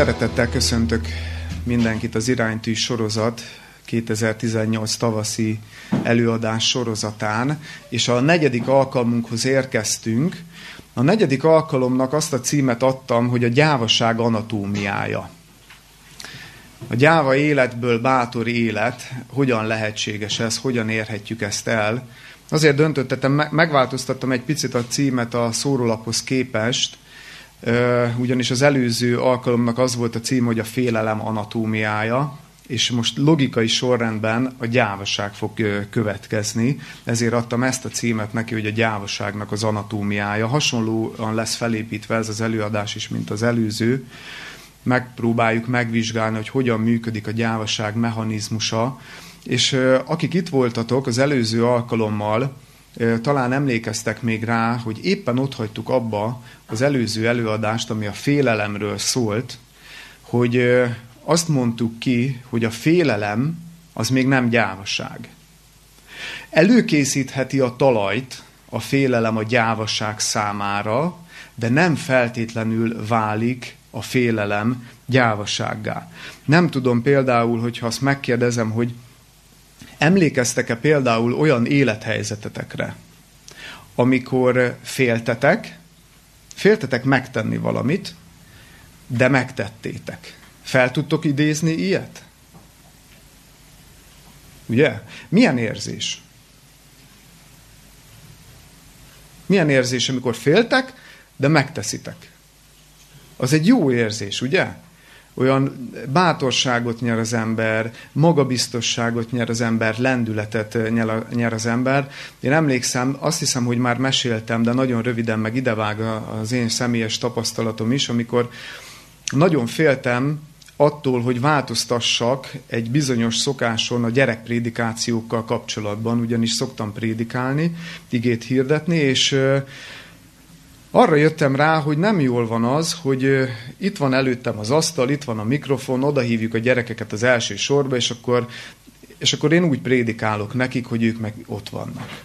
Szeretettel köszöntök mindenkit az Iránytű sorozat 2018 tavaszi előadás sorozatán, és a negyedik alkalmunkhoz érkeztünk. A negyedik alkalomnak azt a címet adtam, hogy a gyávaság anatómiája. A gyáva életből bátor élet, hogyan lehetséges ez, hogyan érhetjük ezt el. Azért döntöttem, megváltoztattam egy picit a címet a szórólaphoz képest, ugyanis az előző alkalomnak az volt a cím, hogy a félelem anatómiája, és most logikai sorrendben a gyávaság fog következni, ezért adtam ezt a címet neki, hogy a gyávaságnak az anatómiája. Hasonlóan lesz felépítve ez az előadás is, mint az előző. Megpróbáljuk megvizsgálni, hogy hogyan működik a gyávaság mechanizmusa, és akik itt voltatok az előző alkalommal, talán emlékeztek még rá, hogy éppen ott hagytuk abba az előző előadást, ami a félelemről szólt, hogy azt mondtuk ki, hogy a félelem az még nem gyávaság. Előkészítheti a talajt a félelem a gyávaság számára, de nem feltétlenül válik a félelem gyávasággá. Nem tudom például, hogyha azt megkérdezem, hogy emlékeztek-e például olyan élethelyzetetekre, amikor féltetek, féltetek megtenni valamit, de megtettétek. Fel tudtok idézni ilyet? Ugye? Milyen érzés? Milyen érzés, amikor féltek, de megteszitek? Az egy jó érzés, ugye? Olyan bátorságot nyer az ember, magabiztosságot nyer az ember, lendületet nyer az ember. Én emlékszem, azt hiszem, hogy már meséltem, de nagyon röviden meg idevág az én személyes tapasztalatom is, amikor nagyon féltem attól, hogy változtassak egy bizonyos szokáson a gyerekprédikációkkal kapcsolatban, ugyanis szoktam prédikálni, igét hirdetni, és arra jöttem rá, hogy nem jól van az, hogy itt van előttem az asztal, itt van a mikrofon, oda hívjuk a gyerekeket az első sorba, és akkor, és akkor én úgy prédikálok nekik, hogy ők meg ott vannak.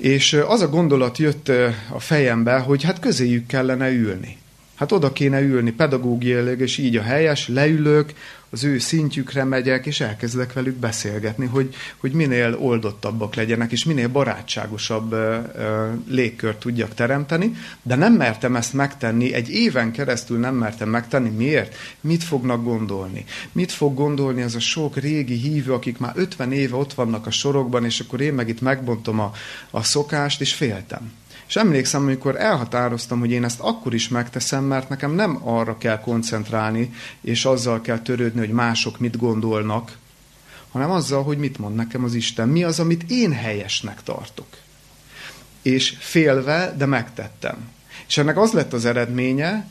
És az a gondolat jött a fejembe, hogy hát közéjük kellene ülni. Hát oda kéne ülni pedagógiailag, és így a helyes, leülök, az ő szintjükre megyek, és elkezdek velük beszélgetni, hogy, hogy minél oldottabbak legyenek, és minél barátságosabb ö, ö, légkört tudjak teremteni, de nem mertem ezt megtenni, egy éven keresztül nem mertem megtenni. Miért? Mit fognak gondolni? Mit fog gondolni az a sok régi hívő, akik már 50 éve ott vannak a sorokban, és akkor én meg itt megbontom a, a szokást, és féltem. És emlékszem, amikor elhatároztam, hogy én ezt akkor is megteszem, mert nekem nem arra kell koncentrálni, és azzal kell törődni, hogy mások mit gondolnak, hanem azzal, hogy mit mond nekem az Isten. Mi az, amit én helyesnek tartok. És félve, de megtettem. És ennek az lett az eredménye,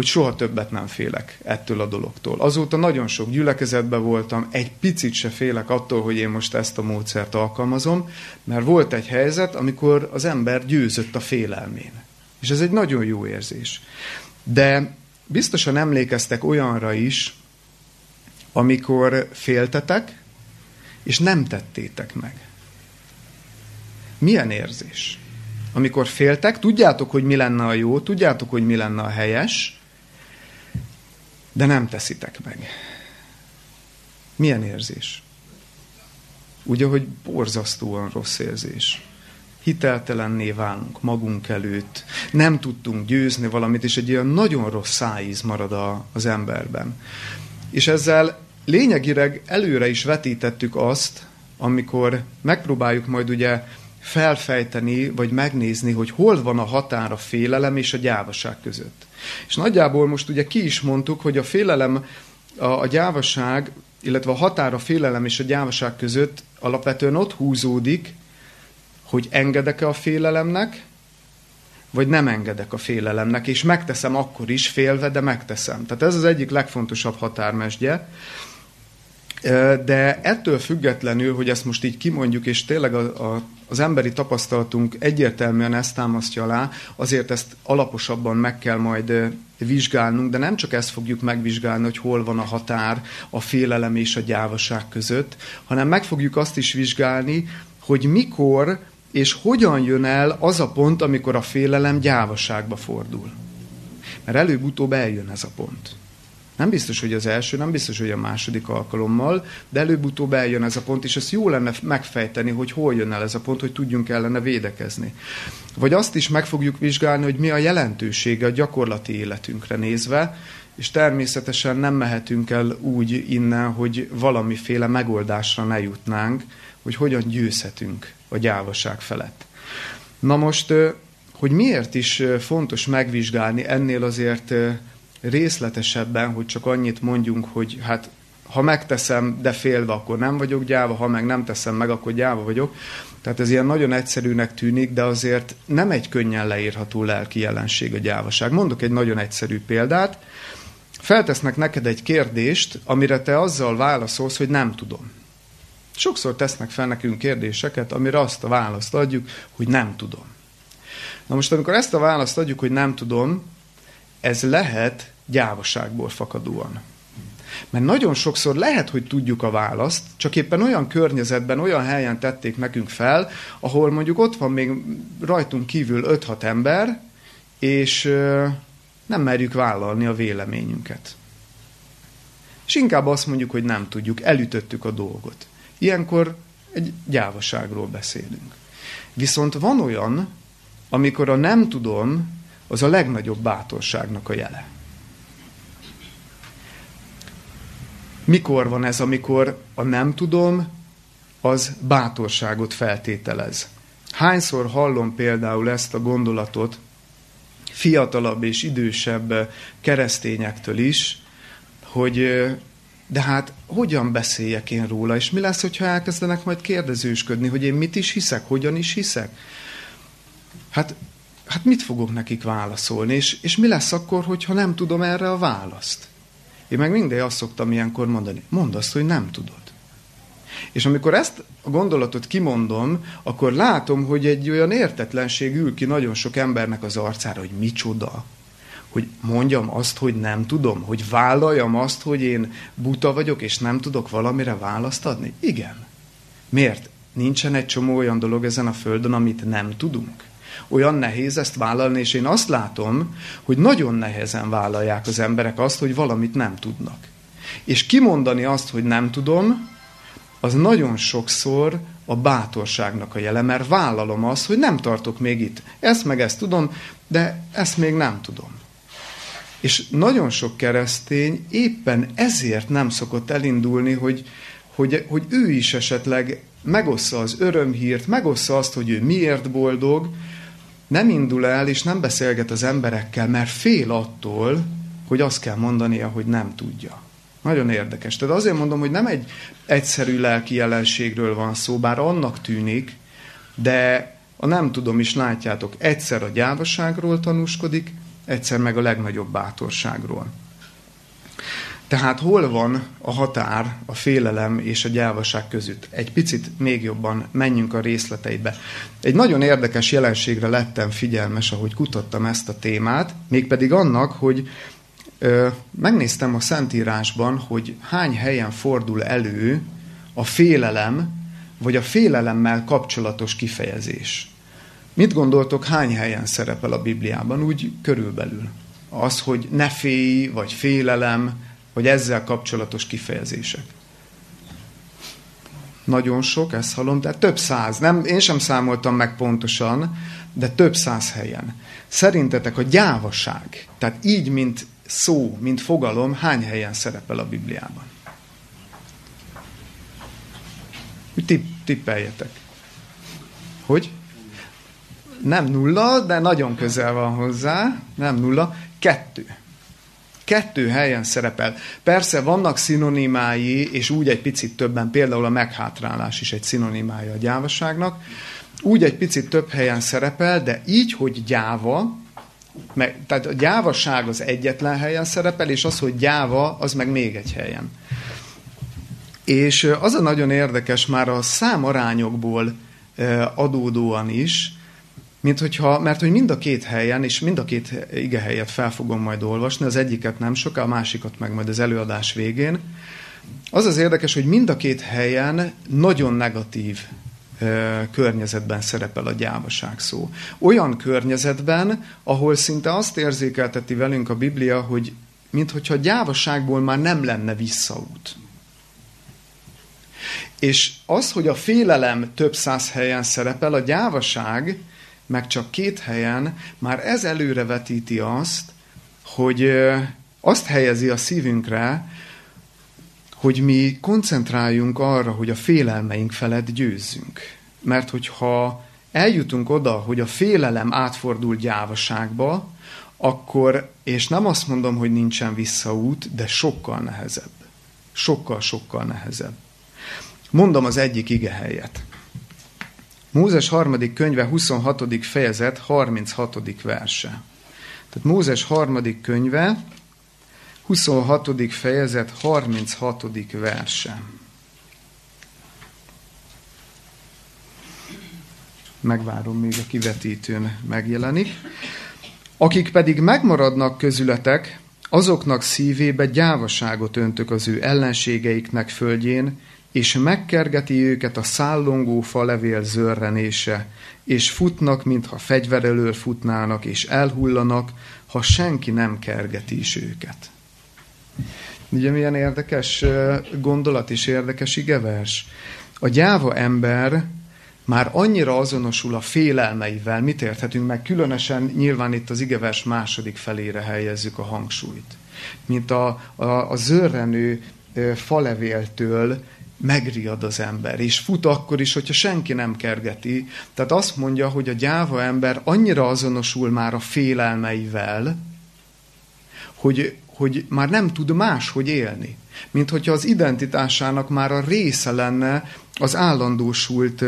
hogy soha többet nem félek ettől a dologtól. Azóta nagyon sok gyülekezetben voltam, egy picit se félek attól, hogy én most ezt a módszert alkalmazom, mert volt egy helyzet, amikor az ember győzött a félelmén. És ez egy nagyon jó érzés. De biztosan emlékeztek olyanra is, amikor féltetek, és nem tettétek meg. Milyen érzés? Amikor féltek, tudjátok, hogy mi lenne a jó, tudjátok, hogy mi lenne a helyes, de nem teszitek meg. Milyen érzés? Ugye, hogy borzasztóan rossz érzés. Hiteltelenné válunk magunk előtt, nem tudtunk győzni valamit, és egy ilyen nagyon rossz szájíz marad a, az emberben. És ezzel lényegileg előre is vetítettük azt, amikor megpróbáljuk majd ugye felfejteni, vagy megnézni, hogy hol van a határ a félelem és a gyávaság között. És nagyjából most ugye ki is mondtuk, hogy a félelem, a, a gyávaság, illetve a határ a félelem és a gyávaság között alapvetően ott húzódik, hogy engedek-e a félelemnek, vagy nem engedek a félelemnek, és megteszem akkor is félve, de megteszem. Tehát ez az egyik legfontosabb határmesdje. De ettől függetlenül, hogy ezt most így kimondjuk, és tényleg a, a, az emberi tapasztalatunk egyértelműen ezt támasztja alá, azért ezt alaposabban meg kell majd vizsgálnunk, de nem csak ezt fogjuk megvizsgálni, hogy hol van a határ a félelem és a gyávaság között, hanem meg fogjuk azt is vizsgálni, hogy mikor és hogyan jön el az a pont, amikor a félelem gyávaságba fordul. Mert előbb-utóbb eljön ez a pont. Nem biztos, hogy az első, nem biztos, hogy a második alkalommal, de előbb-utóbb eljön ez a pont, és ezt jó lenne megfejteni, hogy hol jön el ez a pont, hogy tudjunk ellene védekezni. Vagy azt is meg fogjuk vizsgálni, hogy mi a jelentősége a gyakorlati életünkre nézve, és természetesen nem mehetünk el úgy innen, hogy valamiféle megoldásra ne jutnánk, hogy hogyan győzhetünk a gyávaság felett. Na most, hogy miért is fontos megvizsgálni ennél azért részletesebben, hogy csak annyit mondjunk, hogy hát ha megteszem, de félve, akkor nem vagyok gyáva, ha meg nem teszem meg, akkor gyáva vagyok. Tehát ez ilyen nagyon egyszerűnek tűnik, de azért nem egy könnyen leírható lelki jelenség a gyávaság. Mondok egy nagyon egyszerű példát. Feltesznek neked egy kérdést, amire te azzal válaszolsz, hogy nem tudom. Sokszor tesznek fel nekünk kérdéseket, amire azt a választ adjuk, hogy nem tudom. Na most, amikor ezt a választ adjuk, hogy nem tudom, ez lehet gyávaságból fakadóan. Mert nagyon sokszor lehet, hogy tudjuk a választ, csak éppen olyan környezetben, olyan helyen tették nekünk fel, ahol mondjuk ott van még rajtunk kívül 5-6 ember, és nem merjük vállalni a véleményünket. És inkább azt mondjuk, hogy nem tudjuk, elütöttük a dolgot. Ilyenkor egy gyávaságról beszélünk. Viszont van olyan, amikor a nem tudom, az a legnagyobb bátorságnak a jele. Mikor van ez, amikor a nem tudom, az bátorságot feltételez. Hányszor hallom például ezt a gondolatot fiatalabb és idősebb keresztényektől is, hogy de hát hogyan beszéljek én róla, és mi lesz, hogyha elkezdenek majd kérdezősködni, hogy én mit is hiszek, hogyan is hiszek? Hát, hát mit fogok nekik válaszolni, és, és mi lesz akkor, hogyha nem tudom erre a választ? Én meg mindig azt szoktam ilyenkor mondani, mondd azt, hogy nem tudod. És amikor ezt a gondolatot kimondom, akkor látom, hogy egy olyan értetlenség ül ki nagyon sok embernek az arcára, hogy micsoda, hogy mondjam azt, hogy nem tudom, hogy vállaljam azt, hogy én buta vagyok, és nem tudok valamire választ adni? Igen. Miért? Nincsen egy csomó olyan dolog ezen a földön, amit nem tudunk. Olyan nehéz ezt vállalni, és én azt látom, hogy nagyon nehezen vállalják az emberek azt, hogy valamit nem tudnak. És kimondani azt, hogy nem tudom, az nagyon sokszor a bátorságnak a jele, mert vállalom azt, hogy nem tartok még itt. Ezt meg ezt tudom, de ezt még nem tudom. És nagyon sok keresztény éppen ezért nem szokott elindulni, hogy, hogy, hogy ő is esetleg megossza az örömhírt, megossza azt, hogy ő miért boldog, nem indul el és nem beszélget az emberekkel, mert fél attól, hogy azt kell mondania, hogy nem tudja. Nagyon érdekes. Tehát azért mondom, hogy nem egy egyszerű lelki jelenségről van szó, bár annak tűnik, de a nem tudom is látjátok, egyszer a gyávaságról tanúskodik, egyszer meg a legnagyobb bátorságról. Tehát hol van a határ a félelem és a gyávaság között? Egy picit még jobban menjünk a részleteibe. Egy nagyon érdekes jelenségre lettem figyelmes, ahogy kutattam ezt a témát, mégpedig annak, hogy ö, megnéztem a Szentírásban, hogy hány helyen fordul elő a félelem, vagy a félelemmel kapcsolatos kifejezés. Mit gondoltok, hány helyen szerepel a Bibliában? Úgy körülbelül. Az, hogy ne félj, vagy félelem, vagy ezzel kapcsolatos kifejezések. Nagyon sok, ezt hallom, de több száz. Nem, én sem számoltam meg pontosan, de több száz helyen. Szerintetek a gyávaság, tehát így, mint szó, mint fogalom, hány helyen szerepel a Bibliában? Tipp, tippeljetek. Hogy? Nem nulla, de nagyon közel van hozzá. Nem nulla. Kettő. Kettő helyen szerepel. Persze vannak szinonimái, és úgy egy picit többen, például a meghátrálás is egy szinonimája a gyávaságnak, úgy egy picit több helyen szerepel, de így, hogy gyáva, meg, tehát a gyávaság az egyetlen helyen szerepel, és az, hogy gyáva, az meg még egy helyen. És az a nagyon érdekes már a számarányokból adódóan is, mint hogyha, mert hogy mind a két helyen, és mind a két ige helyet fel fogom majd olvasni, az egyiket nem soká, a másikat meg majd az előadás végén. Az az érdekes, hogy mind a két helyen nagyon negatív környezetben szerepel a gyávaság szó. Olyan környezetben, ahol szinte azt érzékelteti velünk a Biblia, hogy mint hogyha a gyávaságból már nem lenne visszaút. És az, hogy a félelem több száz helyen szerepel, a gyávaság meg csak két helyen, már ez előrevetíti azt, hogy azt helyezi a szívünkre, hogy mi koncentráljunk arra, hogy a félelmeink felett győzzünk. Mert hogyha eljutunk oda, hogy a félelem átfordul gyávaságba, akkor, és nem azt mondom, hogy nincsen visszaút, de sokkal nehezebb. Sokkal-sokkal nehezebb. Mondom az egyik ige helyet. Mózes harmadik könyve 26. fejezet 36. verse. Tehát Mózes harmadik könyve 26. fejezet 36. verse. Megvárom, még a kivetítőn megjelenik. Akik pedig megmaradnak közületek, azoknak szívébe gyávaságot öntök az ő ellenségeiknek földjén, és megkergeti őket a szállongó falevél zörrenése, és futnak, mintha fegyverelől futnának, és elhullanak, ha senki nem kergeti is őket. Ugye milyen érdekes gondolat és érdekes igevers? A gyáva ember már annyira azonosul a félelmeivel, mit érthetünk meg, különösen nyilván itt az igevers második felére helyezzük a hangsúlyt, mint a, a, a zörrenő falevéltől megriad az ember, és fut akkor is, hogyha senki nem kergeti. Tehát azt mondja, hogy a gyáva ember annyira azonosul már a félelmeivel, hogy, hogy már nem tud máshogy élni. Mint hogyha az identitásának már a része lenne az állandósult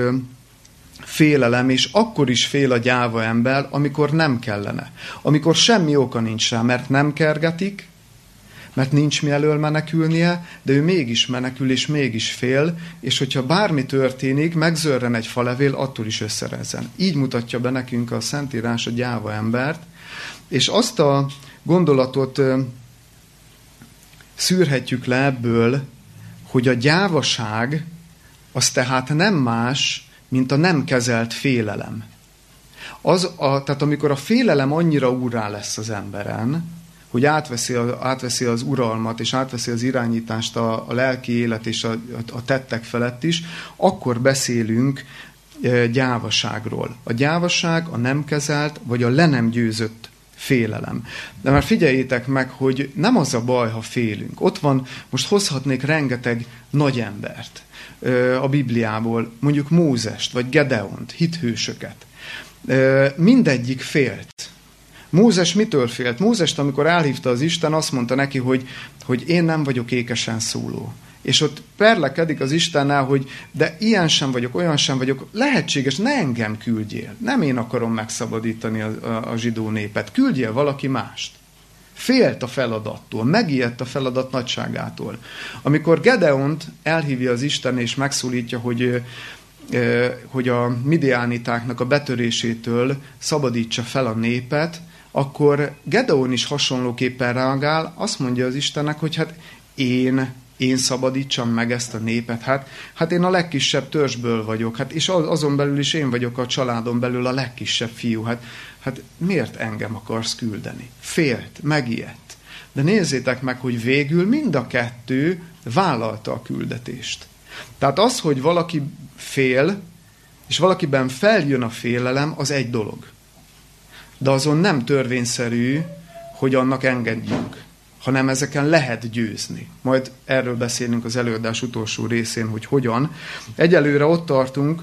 félelem, és akkor is fél a gyáva ember, amikor nem kellene. Amikor semmi oka nincs rá, mert nem kergetik, mert nincs mi elől menekülnie, de ő mégis menekül, és mégis fél, és hogyha bármi történik, megzörren egy falevél, attól is összerezzen. Így mutatja be nekünk a Szentírás a gyáva embert, és azt a gondolatot szűrhetjük le ebből, hogy a gyávaság az tehát nem más, mint a nem kezelt félelem. Az a, tehát amikor a félelem annyira úrá lesz az emberen, hogy átveszi, a, átveszi az uralmat, és átveszi az irányítást a, a lelki élet és a, a tettek felett is, akkor beszélünk gyávaságról. A gyávaság a nem kezelt, vagy a le nem győzött félelem. De már figyeljétek meg, hogy nem az a baj, ha félünk. Ott van, most hozhatnék rengeteg nagy embert a Bibliából, mondjuk Mózest, vagy Gedeont, hithősöket. Mindegyik félt Mózes mitől félt? Mózest, amikor elhívta az Isten, azt mondta neki, hogy, hogy én nem vagyok ékesen szóló. És ott perlekedik az Istennel, hogy de ilyen sem vagyok, olyan sem vagyok, lehetséges, ne engem küldjél. Nem én akarom megszabadítani a, a, a zsidó népet, küldjél valaki mást. Félt a feladattól, megijedt a feladat nagyságától. Amikor Gedeont elhívja az Isten és megszólítja, hogy hogy a midiánitáknak a betörésétől szabadítsa fel a népet, akkor Gedeon is hasonlóképpen reagál, azt mondja az Istennek, hogy hát én, én szabadítsam meg ezt a népet, hát, hát én a legkisebb törzsből vagyok, hát és azon belül is én vagyok a családon belül a legkisebb fiú, hát, hát miért engem akarsz küldeni? Félt, megijedt. De nézzétek meg, hogy végül mind a kettő vállalta a küldetést. Tehát az, hogy valaki fél, és valakiben feljön a félelem, az egy dolog de azon nem törvényszerű, hogy annak engedjünk, hanem ezeken lehet győzni. Majd erről beszélünk az előadás utolsó részén, hogy hogyan. Egyelőre ott tartunk,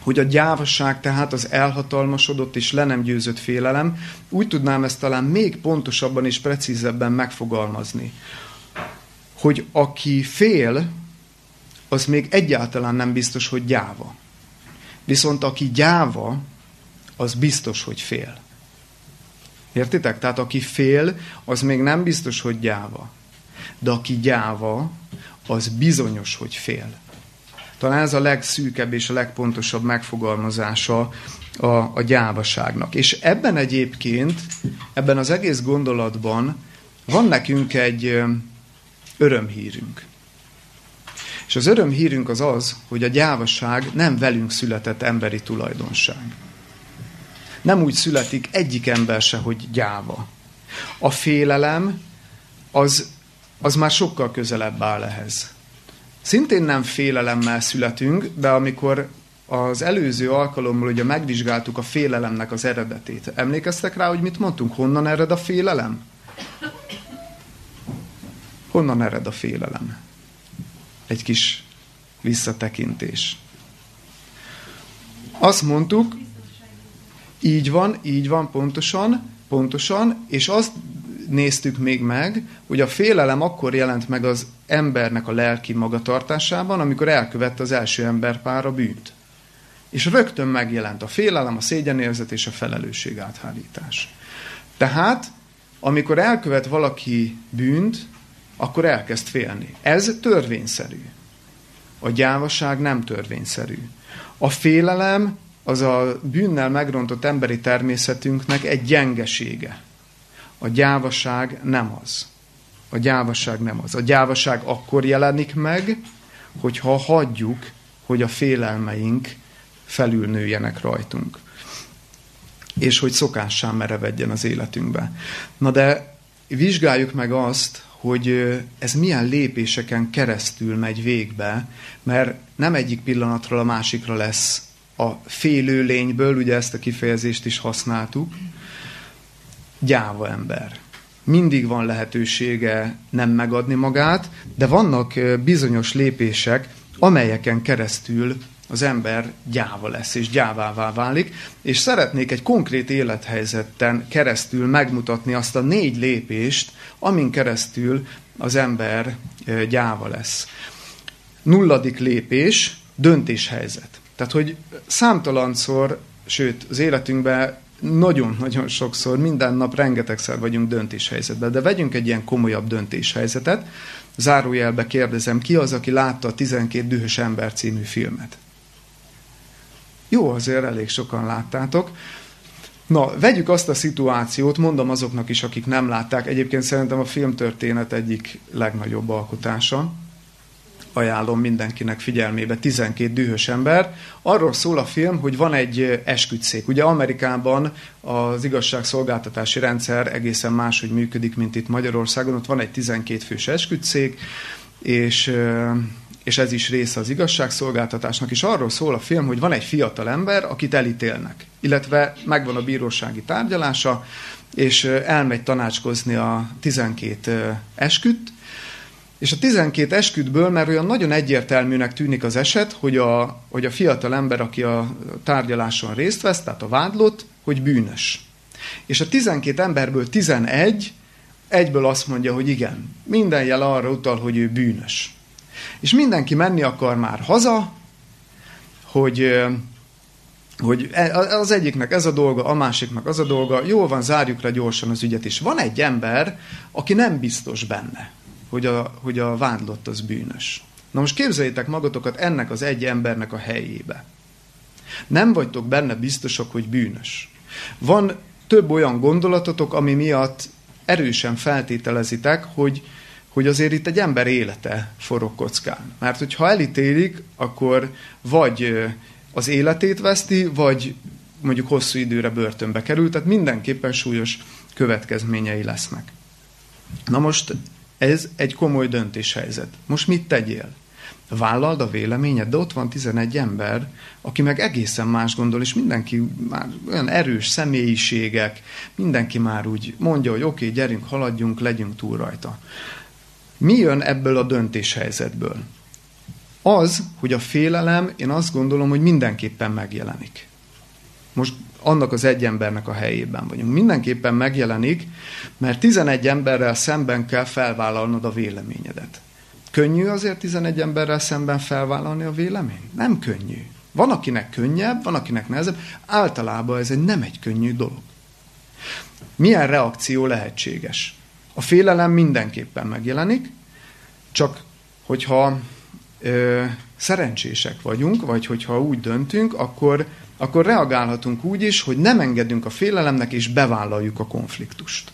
hogy a gyávasság tehát az elhatalmasodott és le nem győzött félelem, úgy tudnám ezt talán még pontosabban és precízebben megfogalmazni, hogy aki fél, az még egyáltalán nem biztos, hogy gyáva. Viszont aki gyáva, az biztos, hogy fél. Értitek? Tehát aki fél, az még nem biztos, hogy gyáva. De aki gyáva, az bizonyos, hogy fél. Talán ez a legszűkebb és a legpontosabb megfogalmazása a, a gyávaságnak. És ebben egyébként, ebben az egész gondolatban van nekünk egy örömhírünk. És az örömhírünk az az, hogy a gyávaság nem velünk született emberi tulajdonság. Nem úgy születik egyik ember se, hogy gyáva. A félelem az, az már sokkal közelebb áll ehhez. Szintén nem félelemmel születünk, de amikor az előző alkalommal ugye megvizsgáltuk a félelemnek az eredetét. Emlékeztek rá, hogy mit mondtunk? Honnan ered a félelem? Honnan ered a félelem? Egy kis visszatekintés. Azt mondtuk, így van, így van, pontosan, pontosan, és azt néztük még meg, hogy a félelem akkor jelent meg az embernek a lelki magatartásában, amikor elkövette az első ember a bűnt. És rögtön megjelent a félelem, a szégyenérzet és a felelősség áthárítás. Tehát, amikor elkövet valaki bűnt, akkor elkezd félni. Ez törvényszerű. A gyávaság nem törvényszerű. A félelem az a bűnnel megrontott emberi természetünknek egy gyengesége. A gyávaság nem az. A gyávaság nem az. A gyávaság akkor jelenik meg, hogyha hagyjuk, hogy a félelmeink felülnőjenek rajtunk. És hogy szokássá merevedjen az életünkbe. Na de vizsgáljuk meg azt, hogy ez milyen lépéseken keresztül megy végbe, mert nem egyik pillanatról a másikra lesz a félő lényből, ugye ezt a kifejezést is használtuk, gyáva ember. Mindig van lehetősége nem megadni magát, de vannak bizonyos lépések, amelyeken keresztül az ember gyáva lesz, és gyávává válik, és szeretnék egy konkrét élethelyzetten keresztül megmutatni azt a négy lépést, amin keresztül az ember gyáva lesz. Nulladik lépés, döntéshelyzet. Tehát, hogy számtalanszor, sőt, az életünkben nagyon-nagyon sokszor, minden nap rengetegszer vagyunk döntéshelyzetben, de vegyünk egy ilyen komolyabb döntéshelyzetet. Zárójelbe kérdezem, ki az, aki látta a 12 dühös ember című filmet? Jó, azért elég sokan láttátok. Na, vegyük azt a szituációt, mondom azoknak is, akik nem látták. Egyébként szerintem a filmtörténet egyik legnagyobb alkotása. Ajánlom mindenkinek figyelmébe, 12 dühös ember. Arról szól a film, hogy van egy esküdszék. Ugye Amerikában az igazságszolgáltatási rendszer egészen máshogy működik, mint itt Magyarországon. Ott van egy 12 fős esküdszék, és és ez is része az igazságszolgáltatásnak, és arról szól a film, hogy van egy fiatal ember, akit elítélnek, illetve megvan a bírósági tárgyalása, és elmegy tanácskozni a 12 esküdt, és a 12 esküdből, mert olyan nagyon egyértelműnek tűnik az eset, hogy a, hogy a fiatal ember, aki a tárgyaláson részt vesz, tehát a vádlott, hogy bűnös. És a 12 emberből 11 egyből azt mondja, hogy igen, minden jel arra utal, hogy ő bűnös. És mindenki menni akar már haza, hogy, hogy e, az egyiknek ez a dolga, a másiknak az a dolga, jól van, zárjuk le gyorsan az ügyet is. Van egy ember, aki nem biztos benne, hogy a, hogy a vádlott az bűnös. Na most képzeljétek magatokat ennek az egy embernek a helyébe. Nem vagytok benne biztosok, hogy bűnös. Van több olyan gondolatotok, ami miatt erősen feltételezitek, hogy, hogy azért itt egy ember élete forog kockán. Mert hogyha elítélik, akkor vagy az életét veszti, vagy mondjuk hosszú időre börtönbe kerül, tehát mindenképpen súlyos következményei lesznek. Na most ez egy komoly döntéshelyzet. Most mit tegyél? Vállald a véleményed, de ott van 11 ember, aki meg egészen más gondol, és mindenki már olyan erős személyiségek, mindenki már úgy mondja, hogy oké, okay, gyerünk, haladjunk, legyünk túl rajta. Mi jön ebből a döntéshelyzetből? Az, hogy a félelem, én azt gondolom, hogy mindenképpen megjelenik. Most annak az egy embernek a helyében vagyunk. Mindenképpen megjelenik, mert 11 emberrel szemben kell felvállalnod a véleményedet. Könnyű azért 11 emberrel szemben felvállalni a véleményt? Nem könnyű. Van, akinek könnyebb, van, akinek nehezebb. Általában ez egy nem egy könnyű dolog. Milyen reakció lehetséges? A félelem mindenképpen megjelenik, csak hogyha ö, szerencsések vagyunk, vagy hogyha úgy döntünk, akkor, akkor reagálhatunk úgy is, hogy nem engedünk a félelemnek, és bevállaljuk a konfliktust.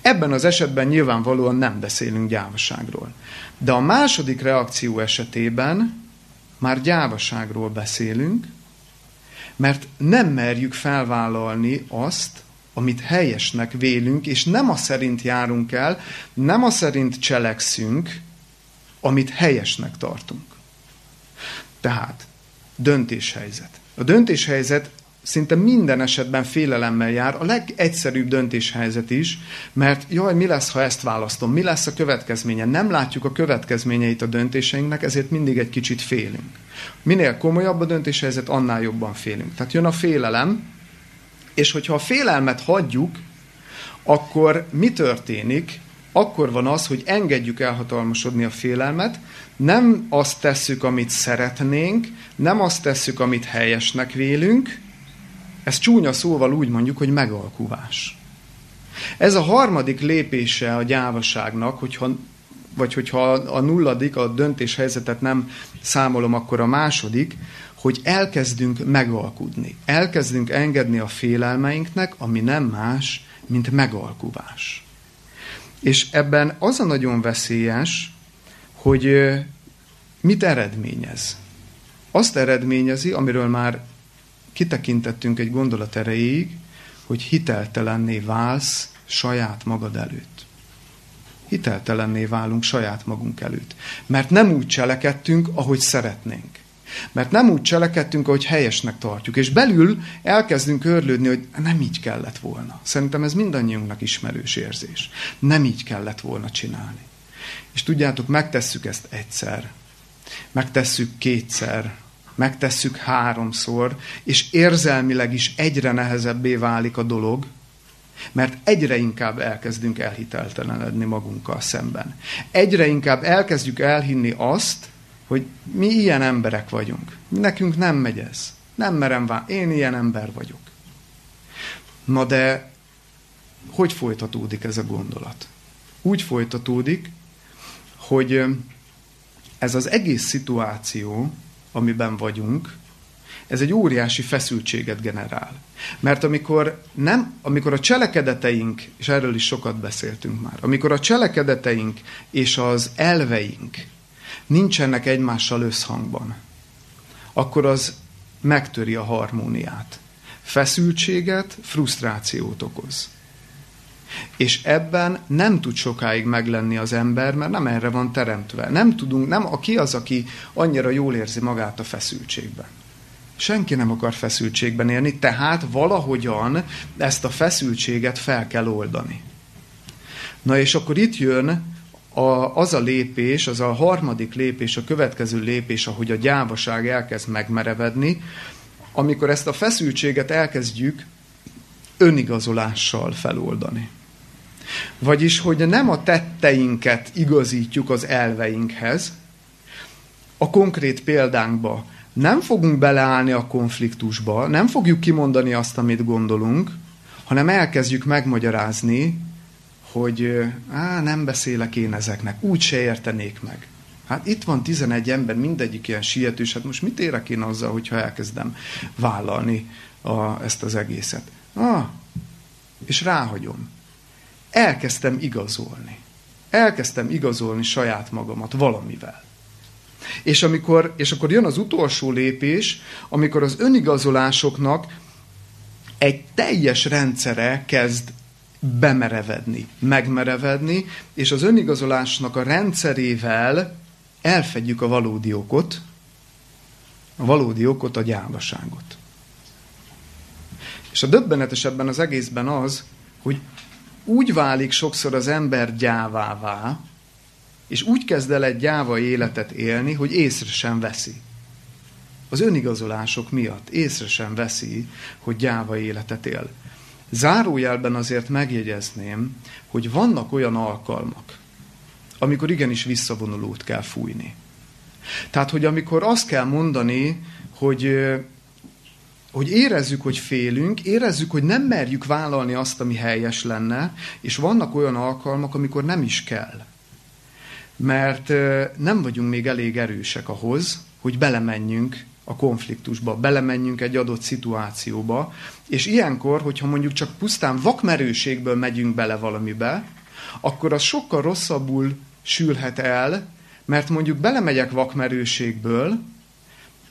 Ebben az esetben nyilvánvalóan nem beszélünk gyávaságról. De a második reakció esetében már gyávaságról beszélünk, mert nem merjük felvállalni azt, amit helyesnek vélünk, és nem a szerint járunk el, nem a szerint cselekszünk, amit helyesnek tartunk. Tehát döntéshelyzet. A döntéshelyzet szinte minden esetben félelemmel jár, a legegyszerűbb döntéshelyzet is, mert jaj, mi lesz, ha ezt választom, mi lesz a következménye? Nem látjuk a következményeit a döntéseinknek, ezért mindig egy kicsit félünk. Minél komolyabb a döntéshelyzet, annál jobban félünk. Tehát jön a félelem, és hogyha a félelmet hagyjuk, akkor mi történik? Akkor van az, hogy engedjük elhatalmasodni a félelmet, nem azt tesszük, amit szeretnénk, nem azt tesszük, amit helyesnek vélünk, ez csúnya szóval úgy mondjuk, hogy megalkuvás. Ez a harmadik lépése a gyávaságnak, hogyha, vagy hogyha a nulladik, a döntéshelyzetet nem számolom, akkor a második, hogy elkezdünk megalkudni. Elkezdünk engedni a félelmeinknek, ami nem más, mint megalkuvás. És ebben az a nagyon veszélyes, hogy mit eredményez. Azt eredményezi, amiről már kitekintettünk egy gondolat erejéig, hogy hiteltelenné válsz saját magad előtt. Hiteltelenné válunk saját magunk előtt. Mert nem úgy cselekedtünk, ahogy szeretnénk. Mert nem úgy cselekedtünk, ahogy helyesnek tartjuk. És belül elkezdünk örlődni, hogy nem így kellett volna. Szerintem ez mindannyiunknak ismerős érzés. Nem így kellett volna csinálni. És tudjátok, megtesszük ezt egyszer. Megtesszük kétszer, megtesszük háromszor, és érzelmileg is egyre nehezebbé válik a dolog, mert egyre inkább elkezdünk elhiteltelenedni magunkkal szemben. Egyre inkább elkezdjük elhinni azt, hogy mi ilyen emberek vagyunk. Nekünk nem megy ez. Nem merem vá. Én ilyen ember vagyok. Na de hogy folytatódik ez a gondolat? Úgy folytatódik, hogy ez az egész szituáció amiben vagyunk, ez egy óriási feszültséget generál. Mert amikor, nem, amikor a cselekedeteink, és erről is sokat beszéltünk már, amikor a cselekedeteink és az elveink nincsenek egymással összhangban, akkor az megtöri a harmóniát. Feszültséget, frusztrációt okoz. És ebben nem tud sokáig meglenni az ember, mert nem erre van teremtve. Nem tudunk, nem aki az, aki annyira jól érzi magát a feszültségben. Senki nem akar feszültségben élni, tehát valahogyan ezt a feszültséget fel kell oldani. Na és akkor itt jön a, az a lépés, az a harmadik lépés, a következő lépés, ahogy a gyávaság elkezd megmerevedni, amikor ezt a feszültséget elkezdjük önigazolással feloldani. Vagyis, hogy nem a tetteinket igazítjuk az elveinkhez, a konkrét példánkba nem fogunk beleállni a konfliktusba, nem fogjuk kimondani azt, amit gondolunk, hanem elkezdjük megmagyarázni, hogy á, nem beszélek én ezeknek, úgy se értenék meg. Hát itt van 11 ember, mindegyik ilyen sietős, hát most mit érek én azzal, hogyha elkezdem vállalni a, ezt az egészet? Ah, és ráhagyom elkezdtem igazolni. Elkezdtem igazolni saját magamat valamivel. És, amikor, és akkor jön az utolsó lépés, amikor az önigazolásoknak egy teljes rendszere kezd bemerevedni, megmerevedni, és az önigazolásnak a rendszerével elfedjük a valódi okot, a valódi okot, a gyávaságot. És a döbbenetesebben az egészben az, hogy úgy válik sokszor az ember gyávává, és úgy kezd el egy gyáva életet élni, hogy észre sem veszi. Az önigazolások miatt észre sem veszi, hogy gyáva életet él. Zárójelben azért megjegyezném, hogy vannak olyan alkalmak, amikor igenis visszavonulót kell fújni. Tehát, hogy amikor azt kell mondani, hogy hogy érezzük, hogy félünk, érezzük, hogy nem merjük vállalni azt, ami helyes lenne, és vannak olyan alkalmak, amikor nem is kell. Mert nem vagyunk még elég erősek ahhoz, hogy belemenjünk a konfliktusba, belemenjünk egy adott szituációba, és ilyenkor, hogyha mondjuk csak pusztán vakmerőségből megyünk bele valamibe, akkor az sokkal rosszabbul sülhet el, mert mondjuk belemegyek vakmerőségből,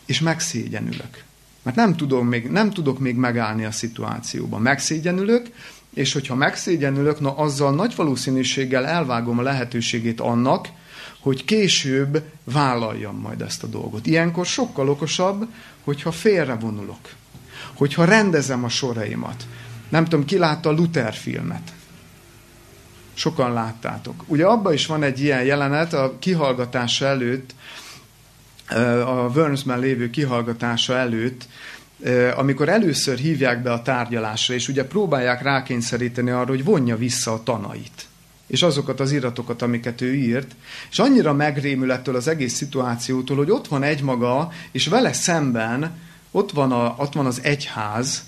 és megszégyenülök. Mert nem, tudom még, nem tudok még megállni a szituációban. Megszégyenülök, és hogyha megszégyenülök, na azzal nagy valószínűséggel elvágom a lehetőségét annak, hogy később vállaljam majd ezt a dolgot. Ilyenkor sokkal okosabb, hogyha félrevonulok, hogyha rendezem a soraimat. Nem tudom, ki látta a Luther filmet. Sokan láttátok. Ugye abban is van egy ilyen jelenet, a kihallgatása előtt, a Wormsben lévő kihallgatása előtt, amikor először hívják be a tárgyalásra, és ugye próbálják rákényszeríteni arra, hogy vonja vissza a tanait és azokat az iratokat, amiket ő írt, és annyira megrémül ettől az egész szituációtól, hogy ott van egy maga, és vele szemben ott van, a, ott van az egyház,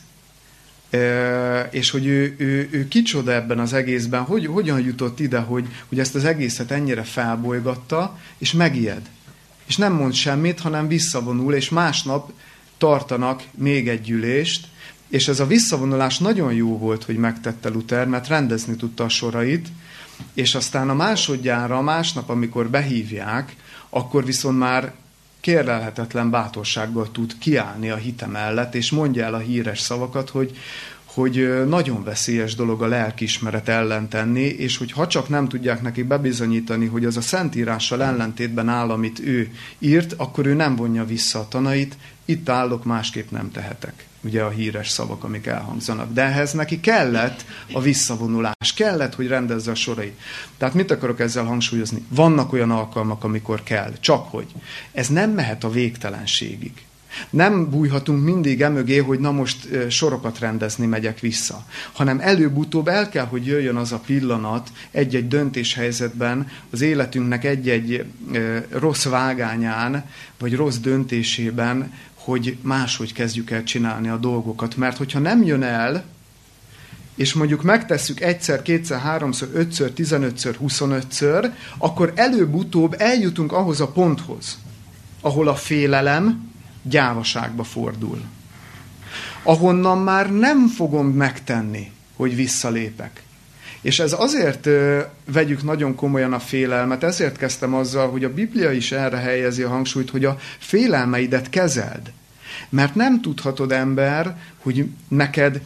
és hogy ő, ő, ő kicsoda ebben az egészben, hogy, hogyan jutott ide, hogy, hogy ezt az egészet ennyire felbolygatta, és megijed. És nem mond semmit, hanem visszavonul, és másnap tartanak még egy gyűlést, és ez a visszavonulás nagyon jó volt, hogy megtette Luther, mert rendezni tudta a sorait, és aztán a másodjára, másnap, amikor behívják, akkor viszont már kérlelhetetlen bátorsággal tud kiállni a hite mellett, és mondja el a híres szavakat, hogy, hogy nagyon veszélyes dolog a lelkismeret ellen tenni, és hogy ha csak nem tudják neki bebizonyítani, hogy az a szentírással ellentétben áll, amit ő írt, akkor ő nem vonja vissza a tanait, itt állok, másképp nem tehetek ugye a híres szavak, amik elhangzanak. De ehhez neki kellett a visszavonulás, kellett, hogy rendezze a sorait. Tehát mit akarok ezzel hangsúlyozni? Vannak olyan alkalmak, amikor kell, csak hogy. Ez nem mehet a végtelenségig. Nem bújhatunk mindig emögé, hogy na most sorokat rendezni megyek vissza, hanem előbb-utóbb el kell, hogy jöjjön az a pillanat egy-egy döntéshelyzetben, az életünknek egy-egy rossz vágányán, vagy rossz döntésében, hogy máshogy kezdjük el csinálni a dolgokat. Mert hogyha nem jön el, és mondjuk megtesszük egyszer, kétszer, háromszor, ötször, tizenötször, huszonötször, akkor előbb-utóbb eljutunk ahhoz a ponthoz, ahol a félelem gyávaságba fordul. Ahonnan már nem fogom megtenni, hogy visszalépek. És ez azért vegyük nagyon komolyan a félelmet, ezért kezdtem azzal, hogy a Biblia is erre helyezi a hangsúlyt, hogy a félelmeidet kezeld. Mert nem tudhatod ember, hogy neked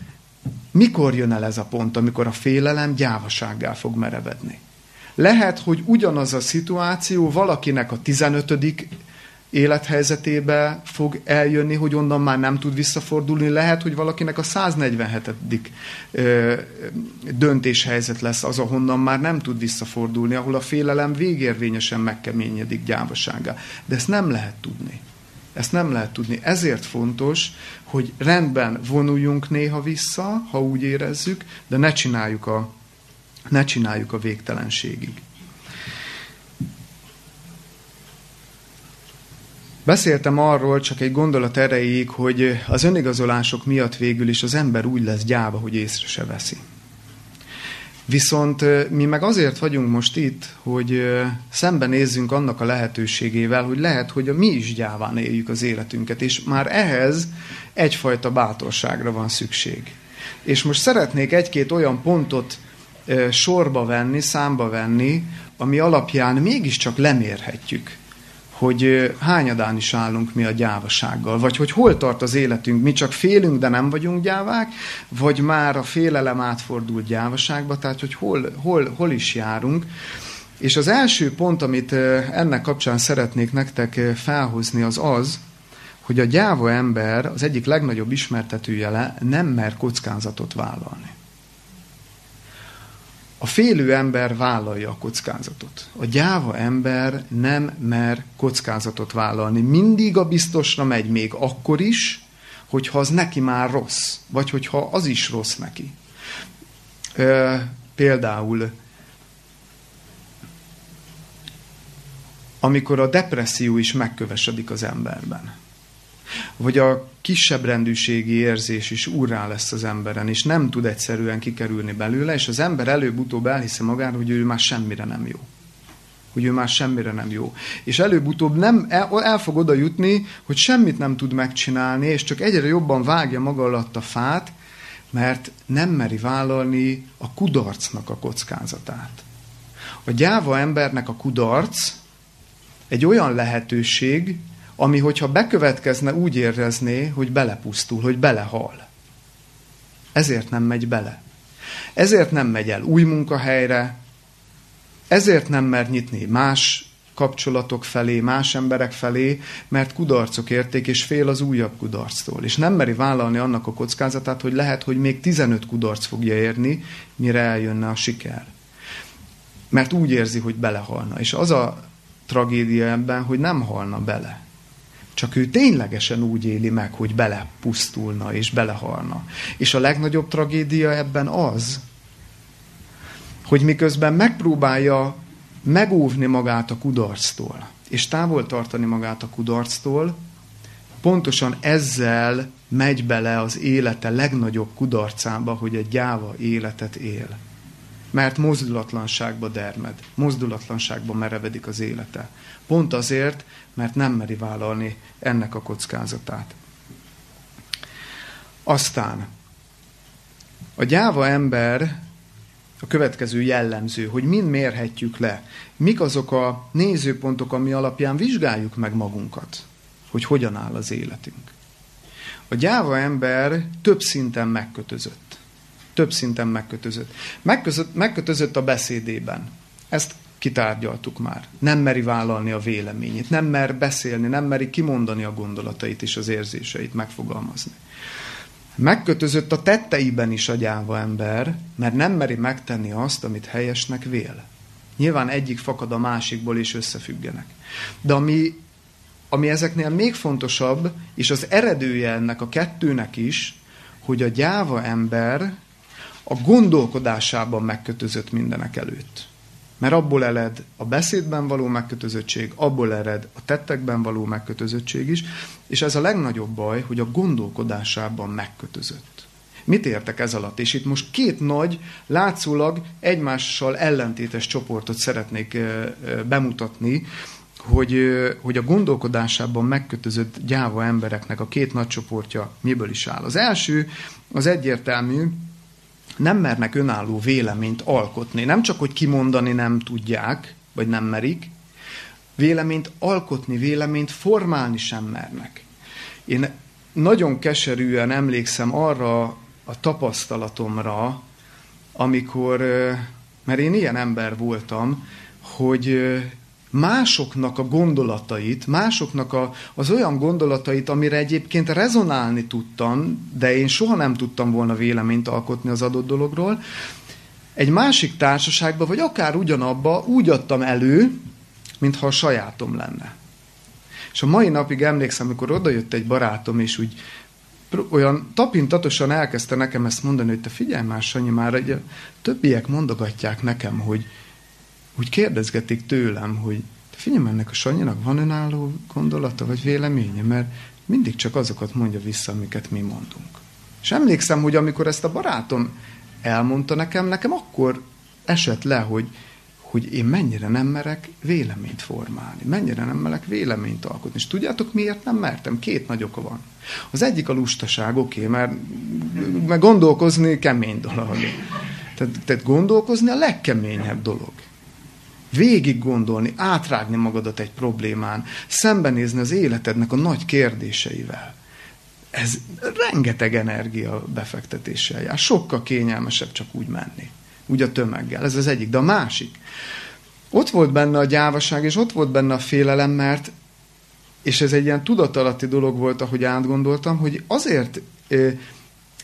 mikor jön el ez a pont, amikor a félelem gyávasággá fog merevedni. Lehet, hogy ugyanaz a szituáció valakinek a 15 élethelyzetébe fog eljönni, hogy onnan már nem tud visszafordulni. Lehet, hogy valakinek a 147. Ö, döntéshelyzet lesz az, ahonnan már nem tud visszafordulni, ahol a félelem végérvényesen megkeményedik gyávaságá. De ezt nem lehet tudni. Ezt nem lehet tudni. Ezért fontos, hogy rendben vonuljunk néha vissza, ha úgy érezzük, de ne csináljuk a, ne csináljuk a végtelenségig. Beszéltem arról csak egy gondolat erejéig, hogy az önigazolások miatt végül is az ember úgy lesz gyáva, hogy észre se veszi. Viszont mi meg azért vagyunk most itt, hogy szembenézzünk annak a lehetőségével, hogy lehet, hogy mi is gyáván éljük az életünket, és már ehhez egyfajta bátorságra van szükség. És most szeretnék egy-két olyan pontot sorba venni, számba venni, ami alapján mégiscsak lemérhetjük, hogy hányadán is állunk mi a gyávasággal, vagy hogy hol tart az életünk, mi csak félünk, de nem vagyunk gyávák, vagy már a félelem átfordult gyávaságba, tehát hogy hol, hol, hol is járunk. És az első pont, amit ennek kapcsán szeretnék nektek felhozni, az az, hogy a gyáva ember az egyik legnagyobb ismertetőjele nem mer kockázatot vállalni. A félő ember vállalja a kockázatot. A gyáva ember nem mer kockázatot vállalni. Mindig a biztosra megy, még akkor is, hogyha az neki már rossz, vagy hogyha az is rossz neki. Ö, például, amikor a depresszió is megkövesedik az emberben vagy a kisebb rendűségi érzés is úrrá lesz az emberen, és nem tud egyszerűen kikerülni belőle, és az ember előbb-utóbb elhiszi magára, hogy ő már semmire nem jó. Hogy ő már semmire nem jó. És előbb-utóbb nem, el, el fog oda jutni, hogy semmit nem tud megcsinálni, és csak egyre jobban vágja maga alatt a fát, mert nem meri vállalni a kudarcnak a kockázatát. A gyáva embernek a kudarc egy olyan lehetőség, ami hogyha bekövetkezne, úgy érezné, hogy belepusztul, hogy belehal. Ezért nem megy bele. Ezért nem megy el új munkahelyre, ezért nem mer nyitni más kapcsolatok felé, más emberek felé, mert kudarcok érték, és fél az újabb kudarctól. És nem meri vállalni annak a kockázatát, hogy lehet, hogy még 15 kudarc fogja érni, mire eljönne a siker. Mert úgy érzi, hogy belehalna. És az a tragédia ebben, hogy nem halna bele. Csak ő ténylegesen úgy éli meg, hogy belepusztulna és belehalna. És a legnagyobb tragédia ebben az, hogy miközben megpróbálja megóvni magát a kudarctól, és távol tartani magát a kudarctól, pontosan ezzel megy bele az élete legnagyobb kudarcába, hogy egy gyáva életet él. Mert mozdulatlanságba dermed, mozdulatlanságba merevedik az élete. Pont azért, mert nem meri vállalni ennek a kockázatát. Aztán a gyáva ember a következő jellemző, hogy mind mérhetjük le, mik azok a nézőpontok, ami alapján vizsgáljuk meg magunkat, hogy hogyan áll az életünk. A gyáva ember több szinten megkötözött. Több szinten megkötözött. Megközött, megkötözött a beszédében. Ezt kitárgyaltuk már. Nem meri vállalni a véleményét, nem mer beszélni, nem meri kimondani a gondolatait és az érzéseit megfogalmazni. Megkötözött a tetteiben is a gyáva ember, mert nem meri megtenni azt, amit helyesnek vél. Nyilván egyik fakad a másikból, és összefüggenek. De ami, ami ezeknél még fontosabb, és az eredője ennek a kettőnek is, hogy a gyáva ember a gondolkodásában megkötözött mindenek előtt. Mert abból ered a beszédben való megkötözöttség, abból ered a tettekben való megkötözöttség is, és ez a legnagyobb baj, hogy a gondolkodásában megkötözött. Mit értek ez alatt? És itt most két nagy, látszólag egymással ellentétes csoportot szeretnék bemutatni, hogy, hogy a gondolkodásában megkötözött gyáva embereknek a két nagy csoportja miből is áll. Az első az egyértelmű, nem mernek önálló véleményt alkotni. Nem csak, hogy kimondani nem tudják, vagy nem merik, véleményt alkotni, véleményt formálni sem mernek. Én nagyon keserűen emlékszem arra a tapasztalatomra, amikor, mert én ilyen ember voltam, hogy másoknak a gondolatait, másoknak a, az olyan gondolatait, amire egyébként rezonálni tudtam, de én soha nem tudtam volna véleményt alkotni az adott dologról, egy másik társaságba, vagy akár ugyanabba úgy adtam elő, mintha a sajátom lenne. És a mai napig emlékszem, amikor odajött egy barátom, és úgy olyan tapintatosan elkezdte nekem ezt mondani, hogy te figyelj már, Sanyi, már egy, többiek mondogatják nekem, hogy, úgy kérdezgetik tőlem, hogy figyelj, ennek a Sanyinak van önálló gondolata vagy véleménye, mert mindig csak azokat mondja vissza, amiket mi mondunk. És emlékszem, hogy amikor ezt a barátom elmondta nekem, nekem akkor esett le, hogy, hogy én mennyire nem merek véleményt formálni, mennyire nem merek véleményt alkotni. És tudjátok, miért nem mertem? Két nagy oka van. Az egyik a lustaság, oké, okay, mert, mert gondolkozni kemény dolog. Tehát, tehát gondolkozni a legkeményebb dolog végig gondolni, átrágni magadat egy problémán, szembenézni az életednek a nagy kérdéseivel. Ez rengeteg energia befektetéssel jár. Sokkal kényelmesebb csak úgy menni. Úgy a tömeggel. Ez az egyik. De a másik. Ott volt benne a gyávaság, és ott volt benne a félelem, mert és ez egy ilyen tudatalatti dolog volt, ahogy átgondoltam, hogy azért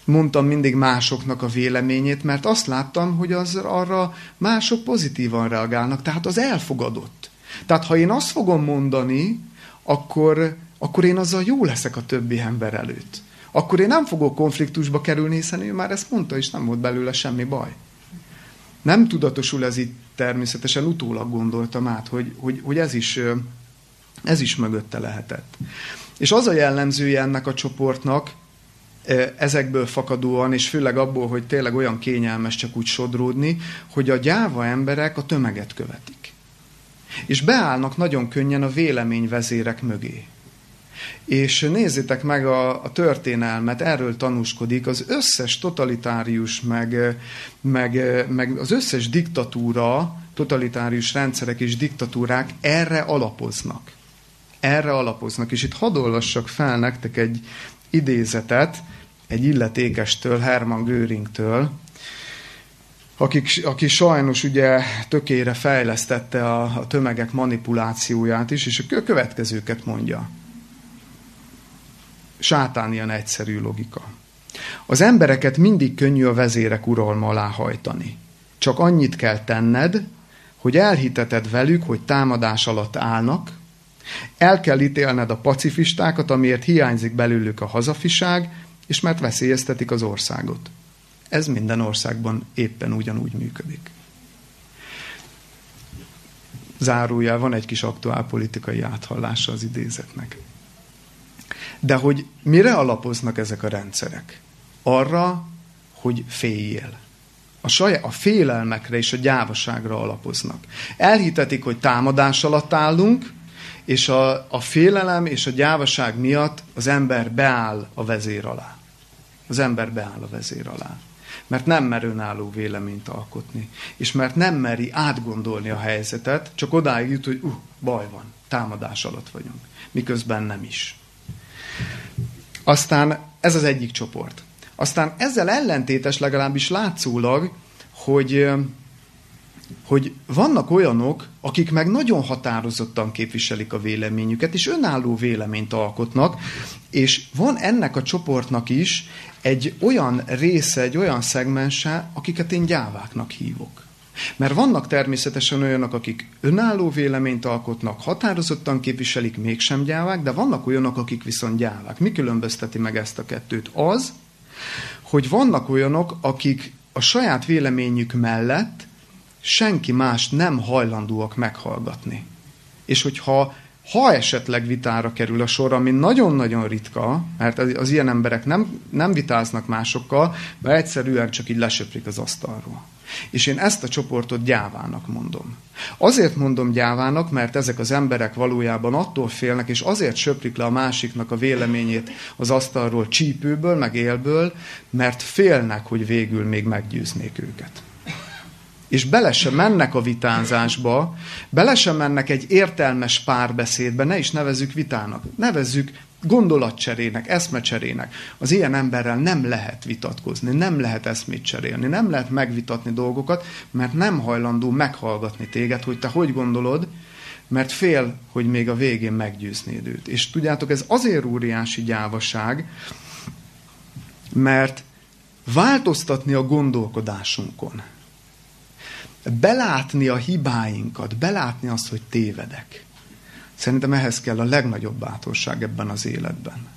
mondtam mindig másoknak a véleményét, mert azt láttam, hogy az arra mások pozitívan reagálnak, tehát az elfogadott. Tehát ha én azt fogom mondani, akkor, akkor én azzal jó leszek a többi ember előtt. Akkor én nem fogok konfliktusba kerülni, hiszen ő már ezt mondta, és nem volt belőle semmi baj. Nem tudatosul ez itt természetesen, utólag gondoltam át, hogy, hogy, hogy ez, is, ez is mögötte lehetett. És az a jellemzője ennek a csoportnak, ezekből fakadóan, és főleg abból, hogy tényleg olyan kényelmes csak úgy sodródni, hogy a gyáva emberek a tömeget követik. És beállnak nagyon könnyen a véleményvezérek mögé. És nézzétek meg a, a történelmet, erről tanúskodik, az összes totalitárius, meg, meg, meg az összes diktatúra, totalitárius rendszerek és diktatúrák erre alapoznak. Erre alapoznak. És itt hadd olvassak fel nektek egy idézetet, egy illetékestől, Hermann Göringtől, akik, aki sajnos ugye tökére fejlesztette a, a tömegek manipulációját is, és a következőket mondja. Sátán ilyen egyszerű logika. Az embereket mindig könnyű a vezérek uralma alá hajtani. Csak annyit kell tenned, hogy elhiteted velük, hogy támadás alatt állnak, el kell ítélned a pacifistákat, amiért hiányzik belőlük a hazafiság, és mert veszélyeztetik az országot. Ez minden országban éppen ugyanúgy működik. Zárójel van egy kis aktuál politikai áthallása az idézetnek. De hogy mire alapoznak ezek a rendszerek? Arra, hogy féljél. A, saját, a félelmekre és a gyávaságra alapoznak. Elhitetik, hogy támadás alatt állunk, és a, a félelem és a gyávaság miatt az ember beáll a vezér alá. Az ember beáll a vezér alá. Mert nem mer önálló véleményt alkotni. És mert nem meri átgondolni a helyzetet, csak odáig jut, hogy uh, baj van, támadás alatt vagyunk. Miközben nem is. Aztán ez az egyik csoport. Aztán ezzel ellentétes legalábbis látszólag, hogy hogy vannak olyanok, akik meg nagyon határozottan képviselik a véleményüket, és önálló véleményt alkotnak, és van ennek a csoportnak is egy olyan része, egy olyan szegmense, akiket én gyáváknak hívok. Mert vannak természetesen olyanok, akik önálló véleményt alkotnak, határozottan képviselik, mégsem gyávák, de vannak olyanok, akik viszont gyávák. Mi különbözteti meg ezt a kettőt? Az, hogy vannak olyanok, akik a saját véleményük mellett senki más nem hajlandóak meghallgatni. És hogyha ha esetleg vitára kerül a sor, ami nagyon-nagyon ritka, mert az, ilyen emberek nem, nem vitáznak másokkal, mert egyszerűen csak így lesöprik az asztalról. És én ezt a csoportot gyávának mondom. Azért mondom gyávának, mert ezek az emberek valójában attól félnek, és azért söprik le a másiknak a véleményét az asztalról csípőből, meg élből, mert félnek, hogy végül még meggyőznék őket és bele sem mennek a vitázásba, bele sem mennek egy értelmes párbeszédbe, ne is nevezzük vitának, nevezzük gondolatcserének, eszmecserének. Az ilyen emberrel nem lehet vitatkozni, nem lehet eszmét cserélni, nem lehet megvitatni dolgokat, mert nem hajlandó meghallgatni téged, hogy te hogy gondolod, mert fél, hogy még a végén meggyőznéd őt. És tudjátok, ez azért óriási gyávaság, mert változtatni a gondolkodásunkon, belátni a hibáinkat, belátni azt, hogy tévedek. Szerintem ehhez kell a legnagyobb bátorság ebben az életben.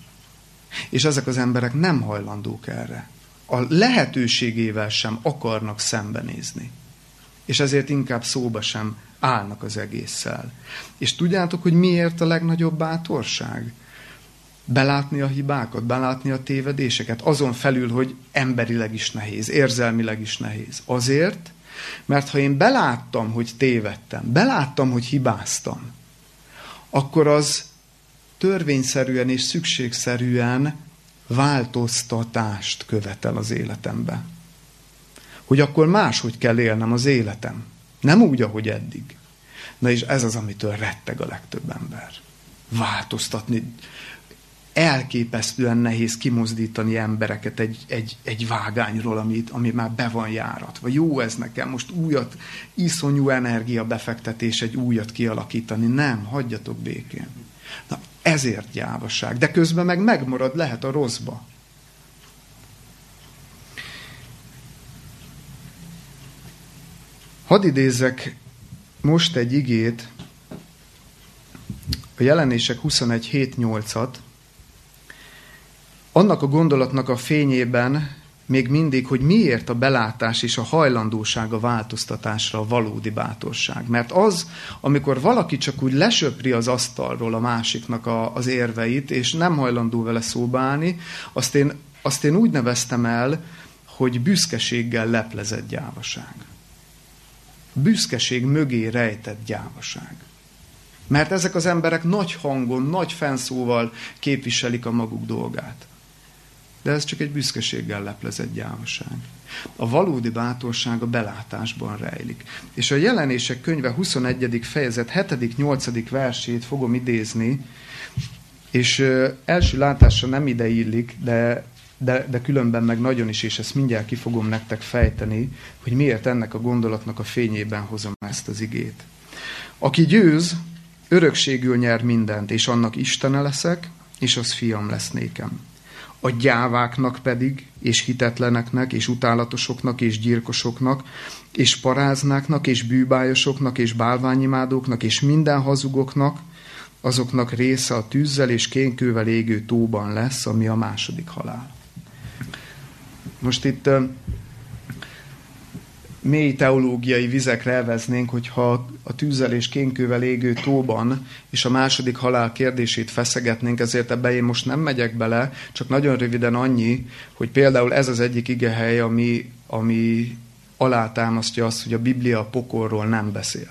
És ezek az emberek nem hajlandók erre. A lehetőségével sem akarnak szembenézni. És ezért inkább szóba sem állnak az egésszel. És tudjátok, hogy miért a legnagyobb bátorság? Belátni a hibákat, belátni a tévedéseket, azon felül, hogy emberileg is nehéz, érzelmileg is nehéz. Azért, mert ha én beláttam, hogy tévedtem, beláttam, hogy hibáztam, akkor az törvényszerűen és szükségszerűen változtatást követel az életembe. Hogy akkor máshogy kell élnem az életem. Nem úgy, ahogy eddig. Na és ez az, amitől retteg a legtöbb ember. Változtatni elképesztően nehéz kimozdítani embereket egy, egy, egy vágányról, amit, ami már be van járatva. Jó ez nekem, most újat, iszonyú energia befektetés, egy újat kialakítani. Nem, hagyjatok békén. Na, ezért gyávaság. De közben meg megmarad, lehet a rosszba. Hadd idézzek most egy igét, a jelenések 21.7.8-at, annak a gondolatnak a fényében még mindig, hogy miért a belátás és a hajlandóság a változtatásra a valódi bátorság. Mert az, amikor valaki csak úgy lesöpri az asztalról a másiknak a, az érveit, és nem hajlandó vele szóba állni, azt én, azt én úgy neveztem el, hogy büszkeséggel leplezett gyávaság. Büszkeség mögé rejtett gyávaság. Mert ezek az emberek nagy hangon, nagy fenszóval képviselik a maguk dolgát. De ez csak egy büszkeséggel leplezett gyávaság. A valódi bátorság a belátásban rejlik. És a jelenések könyve 21. fejezet 7.-8. versét fogom idézni, és első látásra nem ide illik, de de, de különben meg nagyon is, és ezt mindjárt ki fogom nektek fejteni, hogy miért ennek a gondolatnak a fényében hozom ezt az igét. Aki győz, örökségül nyer mindent, és annak Istene leszek, és az fiam lesz nékem. A gyáváknak pedig, és hitetleneknek, és utálatosoknak, és gyilkosoknak, és paráznáknak, és bűbájosoknak, és bálványimádóknak, és minden hazugoknak, azoknak része a tűzzel és kénkővel égő tóban lesz, ami a második halál. Most itt mély teológiai vizekre elveznénk, hogyha a tűzzel és kénkővel égő tóban és a második halál kérdését feszegetnénk, ezért ebbe én most nem megyek bele, csak nagyon röviden annyi, hogy például ez az egyik igehely, ami, ami alátámasztja azt, hogy a Biblia a pokorról nem beszél.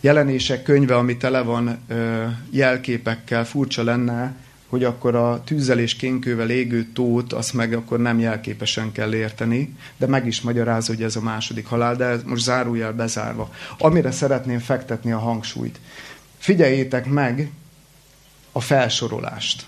Jelenések könyve, ami tele van ö, jelképekkel, furcsa lenne, hogy akkor a tűzzel és kénkővel égő tót, azt meg akkor nem jelképesen kell érteni, de meg is magyarázza, hogy ez a második halál, de most zárójel bezárva. Amire szeretném fektetni a hangsúlyt. Figyeljétek meg a felsorolást.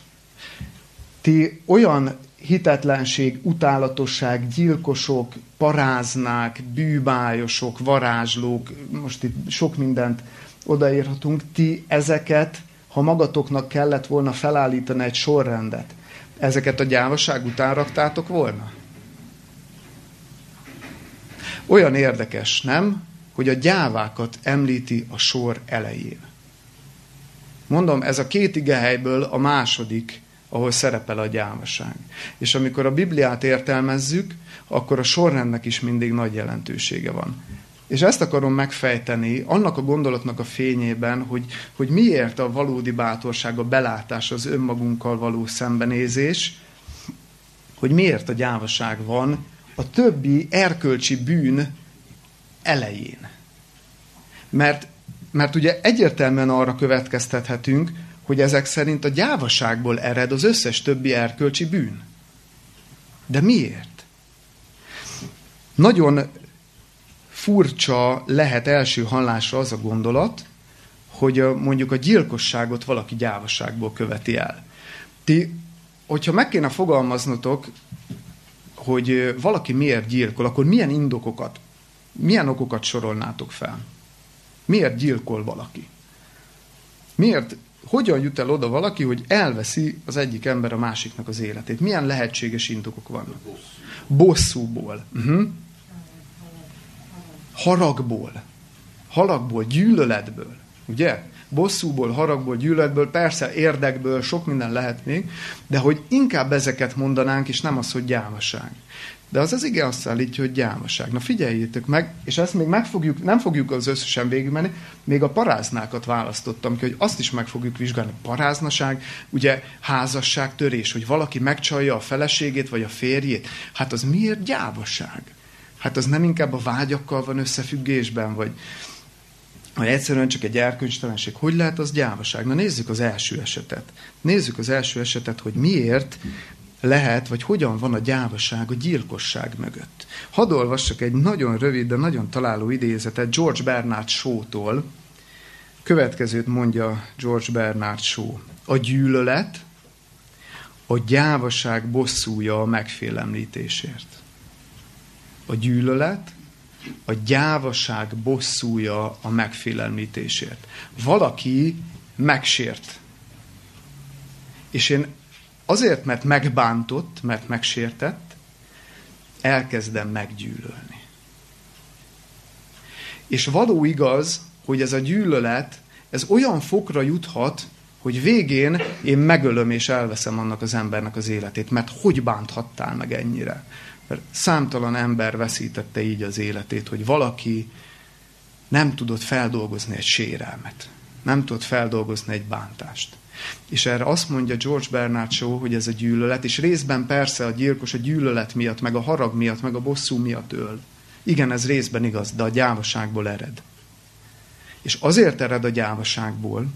Ti olyan hitetlenség, utálatosság, gyilkosok, paráznák, bűbájosok, varázslók, most itt sok mindent odaírhatunk, ti ezeket ha magatoknak kellett volna felállítani egy sorrendet, ezeket a gyávaság után raktátok volna? Olyan érdekes, nem? Hogy a gyávákat említi a sor elején. Mondom, ez a két igehelyből a második, ahol szerepel a gyávaság. És amikor a Bibliát értelmezzük, akkor a sorrendnek is mindig nagy jelentősége van. És ezt akarom megfejteni annak a gondolatnak a fényében, hogy, hogy miért a valódi bátorság, a belátás, az önmagunkkal való szembenézés, hogy miért a gyávaság van a többi erkölcsi bűn elején. Mert, mert ugye egyértelműen arra következtethetünk, hogy ezek szerint a gyávaságból ered az összes többi erkölcsi bűn. De miért? Nagyon furcsa lehet első hallásra az a gondolat, hogy mondjuk a gyilkosságot valaki gyávaságból követi el. Ti, hogyha meg kéne fogalmaznotok, hogy valaki miért gyilkol, akkor milyen indokokat, milyen okokat sorolnátok fel? Miért gyilkol valaki? Miért, hogyan jut el oda valaki, hogy elveszi az egyik ember a másiknak az életét? Milyen lehetséges indokok vannak? Bosszúból. Uh-huh haragból, halakból, gyűlöletből, ugye? Bosszúból, haragból, gyűlöletből, persze érdekből, sok minden lehet még, de hogy inkább ezeket mondanánk, és nem az, hogy gyámaság. De az az igen azt állítja, hogy gyámaság. Na figyeljétek meg, és ezt még meg fogjuk, nem fogjuk az összesen végigmenni, még a paráznákat választottam ki, hogy azt is meg fogjuk vizsgálni. Paráznaság, ugye házasság, törés, hogy valaki megcsalja a feleségét vagy a férjét. Hát az miért gyávaság? Hát az nem inkább a vágyakkal van összefüggésben, vagy, vagy egyszerűen csak egy erkölcstelenség. Hogy lehet az gyávaság? Na nézzük az első esetet. Nézzük az első esetet, hogy miért lehet, vagy hogyan van a gyávaság a gyilkosság mögött. Hadd olvassak egy nagyon rövid, de nagyon találó idézetet George Bernard Shaw-tól. Következőt mondja George Bernard Shaw. A gyűlölet a gyávaság bosszúja a megfélemlítésért a gyűlölet, a gyávaság bosszúja a megfélemlítésért. Valaki megsért. És én azért, mert megbántott, mert megsértett, elkezdem meggyűlölni. És való igaz, hogy ez a gyűlölet, ez olyan fokra juthat, hogy végén én megölöm és elveszem annak az embernek az életét, mert hogy bánthattál meg ennyire? Mert számtalan ember veszítette így az életét, hogy valaki nem tudott feldolgozni egy sérelmet. Nem tudott feldolgozni egy bántást. És erre azt mondja George Bernard Shaw, hogy ez a gyűlölet, és részben persze a gyilkos a gyűlölet miatt, meg a harag miatt, meg a bosszú miatt öl. Igen, ez részben igaz, de a gyávaságból ered. És azért ered a gyávaságból,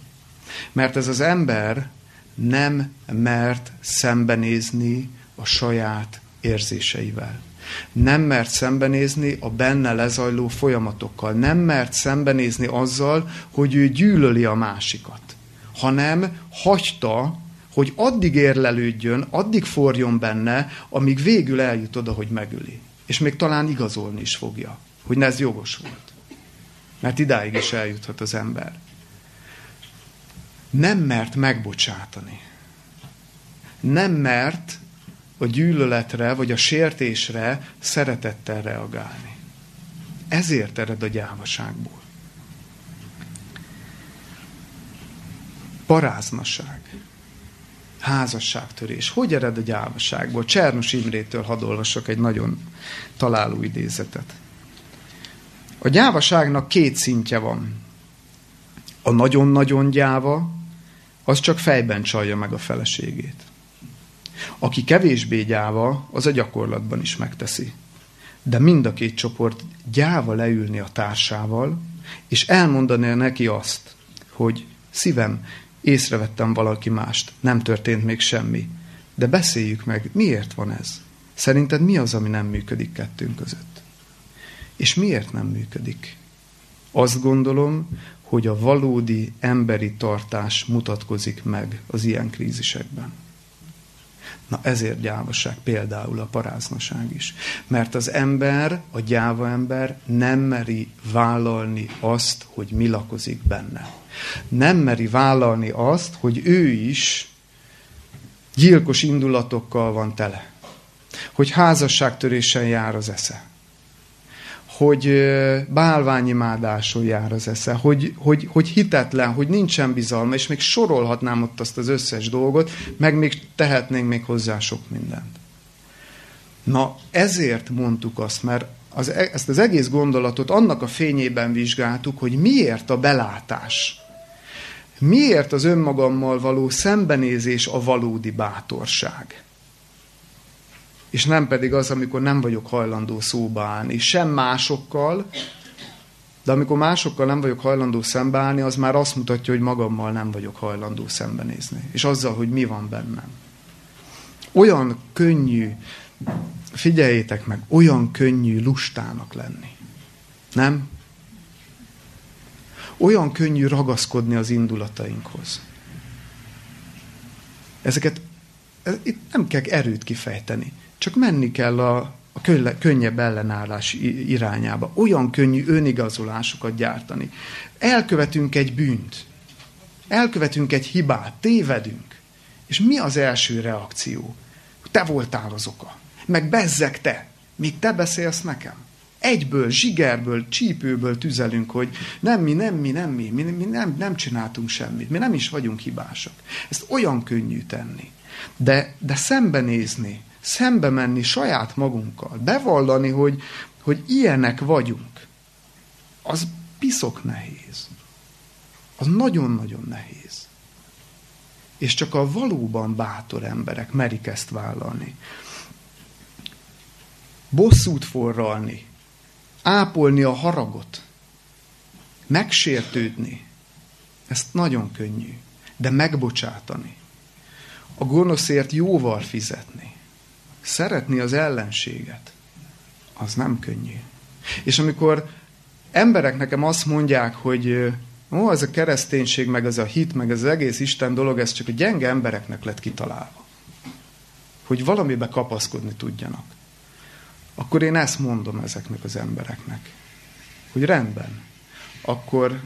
mert ez az ember nem mert szembenézni a saját érzéseivel. Nem mert szembenézni a benne lezajló folyamatokkal. Nem mert szembenézni azzal, hogy ő gyűlöli a másikat. Hanem hagyta, hogy addig érlelődjön, addig forjon benne, amíg végül eljut oda, hogy megüli. És még talán igazolni is fogja, hogy ez jogos volt. Mert idáig is eljuthat az ember. Nem mert megbocsátani. Nem mert a gyűlöletre vagy a sértésre szeretettel reagálni. Ezért ered a gyávaságból. Paráznaság. Házasságtörés. Hogy ered a gyávaságból? Csernus Imrétől hadd olvasok egy nagyon találó idézetet. A gyávaságnak két szintje van. A nagyon-nagyon gyáva, az csak fejben csalja meg a feleségét. Aki kevésbé gyáva, az a gyakorlatban is megteszi. De mind a két csoport gyáva leülni a társával, és elmondani neki azt, hogy szívem, észrevettem valaki mást, nem történt még semmi. De beszéljük meg, miért van ez? Szerinted mi az, ami nem működik kettőnk között? És miért nem működik? Azt gondolom, hogy a valódi emberi tartás mutatkozik meg az ilyen krízisekben. Na ezért gyávaság például a paráznaság is. Mert az ember, a gyáva ember nem meri vállalni azt, hogy mi lakozik benne. Nem meri vállalni azt, hogy ő is gyilkos indulatokkal van tele. Hogy házasságtörésen jár az esze hogy bálványimádáson jár az esze, hogy, hogy, hogy hitetlen, hogy nincsen bizalma, és még sorolhatnám ott azt az összes dolgot, meg még tehetnénk még hozzá sok mindent. Na, ezért mondtuk azt, mert az, e, ezt az egész gondolatot annak a fényében vizsgáltuk, hogy miért a belátás, miért az önmagammal való szembenézés a valódi bátorság és nem pedig az, amikor nem vagyok hajlandó szóba állni, sem másokkal, de amikor másokkal nem vagyok hajlandó szembeállni, az már azt mutatja, hogy magammal nem vagyok hajlandó szembenézni. És azzal, hogy mi van bennem. Olyan könnyű, figyeljétek meg, olyan könnyű lustának lenni. Nem? Olyan könnyű ragaszkodni az indulatainkhoz. Ezeket itt nem kell erőt kifejteni. Csak menni kell a, a könnyebb ellenállás irányába. Olyan könnyű önigazolásokat gyártani. Elkövetünk egy bűnt. Elkövetünk egy hibát. Tévedünk. És mi az első reakció? Te voltál az oka. Meg bezzek te. Még te beszélsz nekem. Egyből, zsigerből, csípőből tüzelünk, hogy nem mi, nem mi, nem mi, mi, mi nem, nem csináltunk semmit, mi nem is vagyunk hibásak. Ezt olyan könnyű tenni. De, de szembenézni, szembe menni saját magunkkal, bevallani, hogy, hogy ilyenek vagyunk, az piszok nehéz. Az nagyon-nagyon nehéz. És csak a valóban bátor emberek merik ezt vállalni. Bosszút forralni, ápolni a haragot, megsértődni, ezt nagyon könnyű, de megbocsátani, a gonoszért jóval fizetni, szeretni az ellenséget, az nem könnyű. És amikor emberek nekem azt mondják, hogy ó, ez a kereszténység, meg ez a hit, meg ez az egész Isten dolog, ez csak a gyenge embereknek lett kitalálva. Hogy valamibe kapaszkodni tudjanak. Akkor én ezt mondom ezeknek az embereknek. Hogy rendben, akkor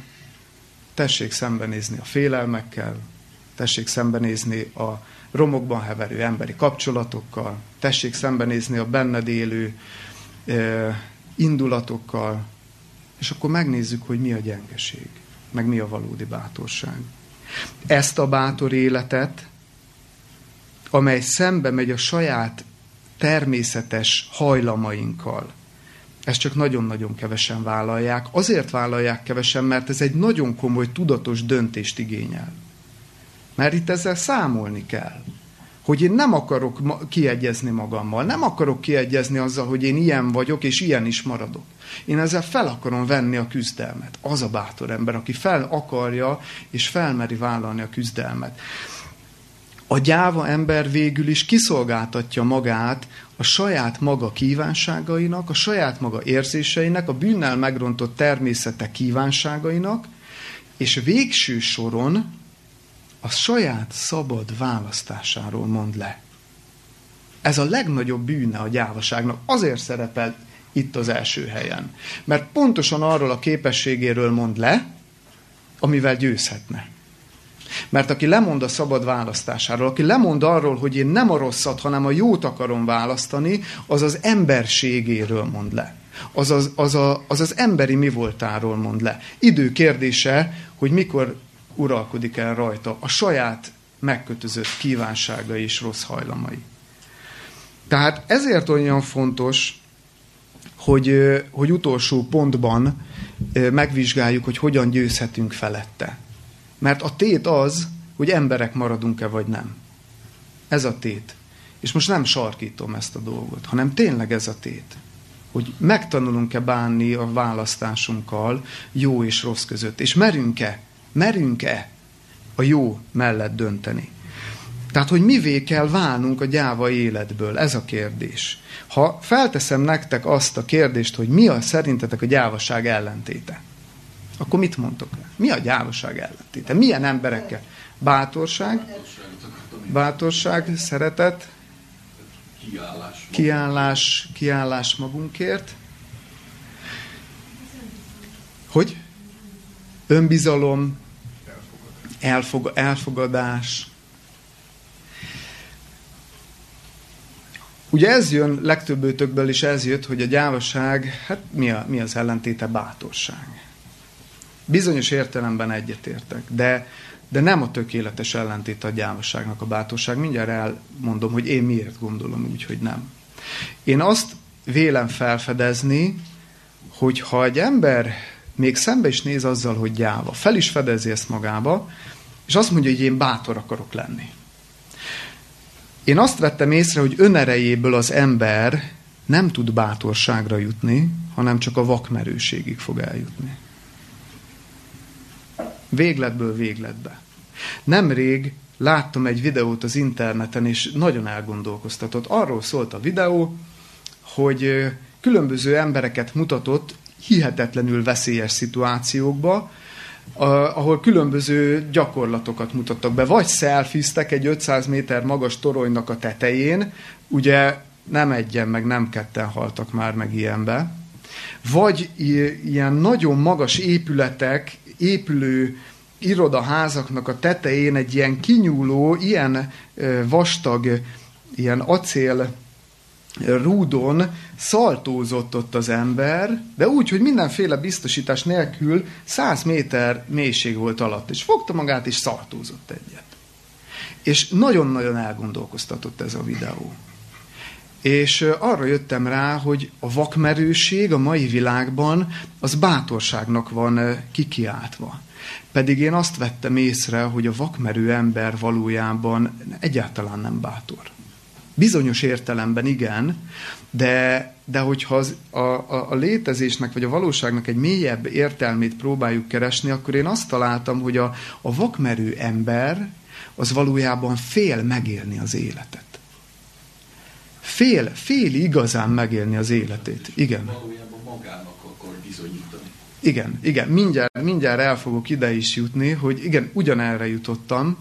tessék szembenézni a félelmekkel, tessék szembenézni a romokban heverő emberi kapcsolatokkal, tessék szembenézni a benned élő indulatokkal, és akkor megnézzük, hogy mi a gyengeség, meg mi a valódi bátorság. Ezt a bátor életet, amely szembe megy a saját természetes hajlamainkkal, ezt csak nagyon-nagyon kevesen vállalják. Azért vállalják kevesen, mert ez egy nagyon komoly, tudatos döntést igényel. Mert itt ezzel számolni kell. Hogy én nem akarok kiegyezni magammal, nem akarok kiegyezni azzal, hogy én ilyen vagyok, és ilyen is maradok. Én ezzel fel akarom venni a küzdelmet. Az a bátor ember, aki fel akarja, és felmeri vállalni a küzdelmet. A gyáva ember végül is kiszolgáltatja magát a saját maga kívánságainak, a saját maga érzéseinek, a bűnnel megrontott természete kívánságainak, és végső soron a saját szabad választásáról mond le. Ez a legnagyobb bűne a gyávaságnak. Azért szerepel itt az első helyen. Mert pontosan arról a képességéről mond le, amivel győzhetne. Mert aki lemond a szabad választásáról, aki lemond arról, hogy én nem a rosszat, hanem a jót akarom választani, az az emberségéről mond le. Az az, az, a, az az emberi mi voltáról mond le. Idő kérdése, hogy mikor uralkodik el rajta a saját megkötözött kívánságai és rossz hajlamai. Tehát ezért olyan fontos, hogy, hogy utolsó pontban megvizsgáljuk, hogy hogyan győzhetünk felette. Mert a tét az, hogy emberek maradunk-e vagy nem. Ez a tét. És most nem sarkítom ezt a dolgot, hanem tényleg ez a tét. Hogy megtanulunk-e bánni a választásunkkal jó és rossz között. És merünk-e, merünk-e a jó mellett dönteni. Tehát, hogy mivé kell válnunk a gyáva életből, ez a kérdés. Ha felteszem nektek azt a kérdést, hogy mi a szerintetek a gyávaság ellentéte, akkor mit mondtok? Mi a gyávaság ellentéte? Milyen emberekkel? Bátorság, bátorság, szeretet, kiállás, kiállás, magunkért. Hogy? Önbizalom, elfog, elfogadás. Ugye ez jön legtöbb is ez jött, hogy a gyávaság, hát mi, a, mi az ellentéte? Bátorság. Bizonyos értelemben egyetértek, de, de nem a tökéletes ellentét a gyávaságnak a bátorság. Mindjárt elmondom, hogy én miért gondolom úgy, hogy nem. Én azt vélem felfedezni, hogy ha egy ember még szembe is néz azzal, hogy gyáva, fel is fedezi ezt magába, és azt mondja, hogy én bátor akarok lenni. Én azt vettem észre, hogy önerejéből az ember nem tud bátorságra jutni, hanem csak a vakmerőségig fog eljutni. Végletből végletbe. Nemrég láttam egy videót az interneten, és nagyon elgondolkoztatott. Arról szólt a videó, hogy különböző embereket mutatott hihetetlenül veszélyes szituációkba, ahol különböző gyakorlatokat mutattak be. Vagy szelfiztek egy 500 méter magas toronynak a tetején, ugye nem egyen, meg nem ketten haltak már meg ilyenbe, vagy ilyen nagyon magas épületek, épülő irodaházaknak a tetején egy ilyen kinyúló, ilyen vastag, ilyen acél rúdon szaltózott ott az ember, de úgy, hogy mindenféle biztosítás nélkül 100 méter mélység volt alatt, és fogta magát, és szaltózott egyet. És nagyon-nagyon elgondolkoztatott ez a videó. És arra jöttem rá, hogy a vakmerőség a mai világban az bátorságnak van kikiáltva. Pedig én azt vettem észre, hogy a vakmerő ember valójában egyáltalán nem bátor. Bizonyos értelemben igen, de, de hogyha az, a, a, a létezésnek vagy a valóságnak egy mélyebb értelmét próbáljuk keresni, akkor én azt találtam, hogy a, a vakmerő ember az valójában fél megélni az életet. Fél, fél igazán megélni az életét. Igen. Valójában magának akar bizonyítani. Igen, igen, mindjárt, mindjárt el fogok ide is jutni, hogy igen, ugyanerre jutottam,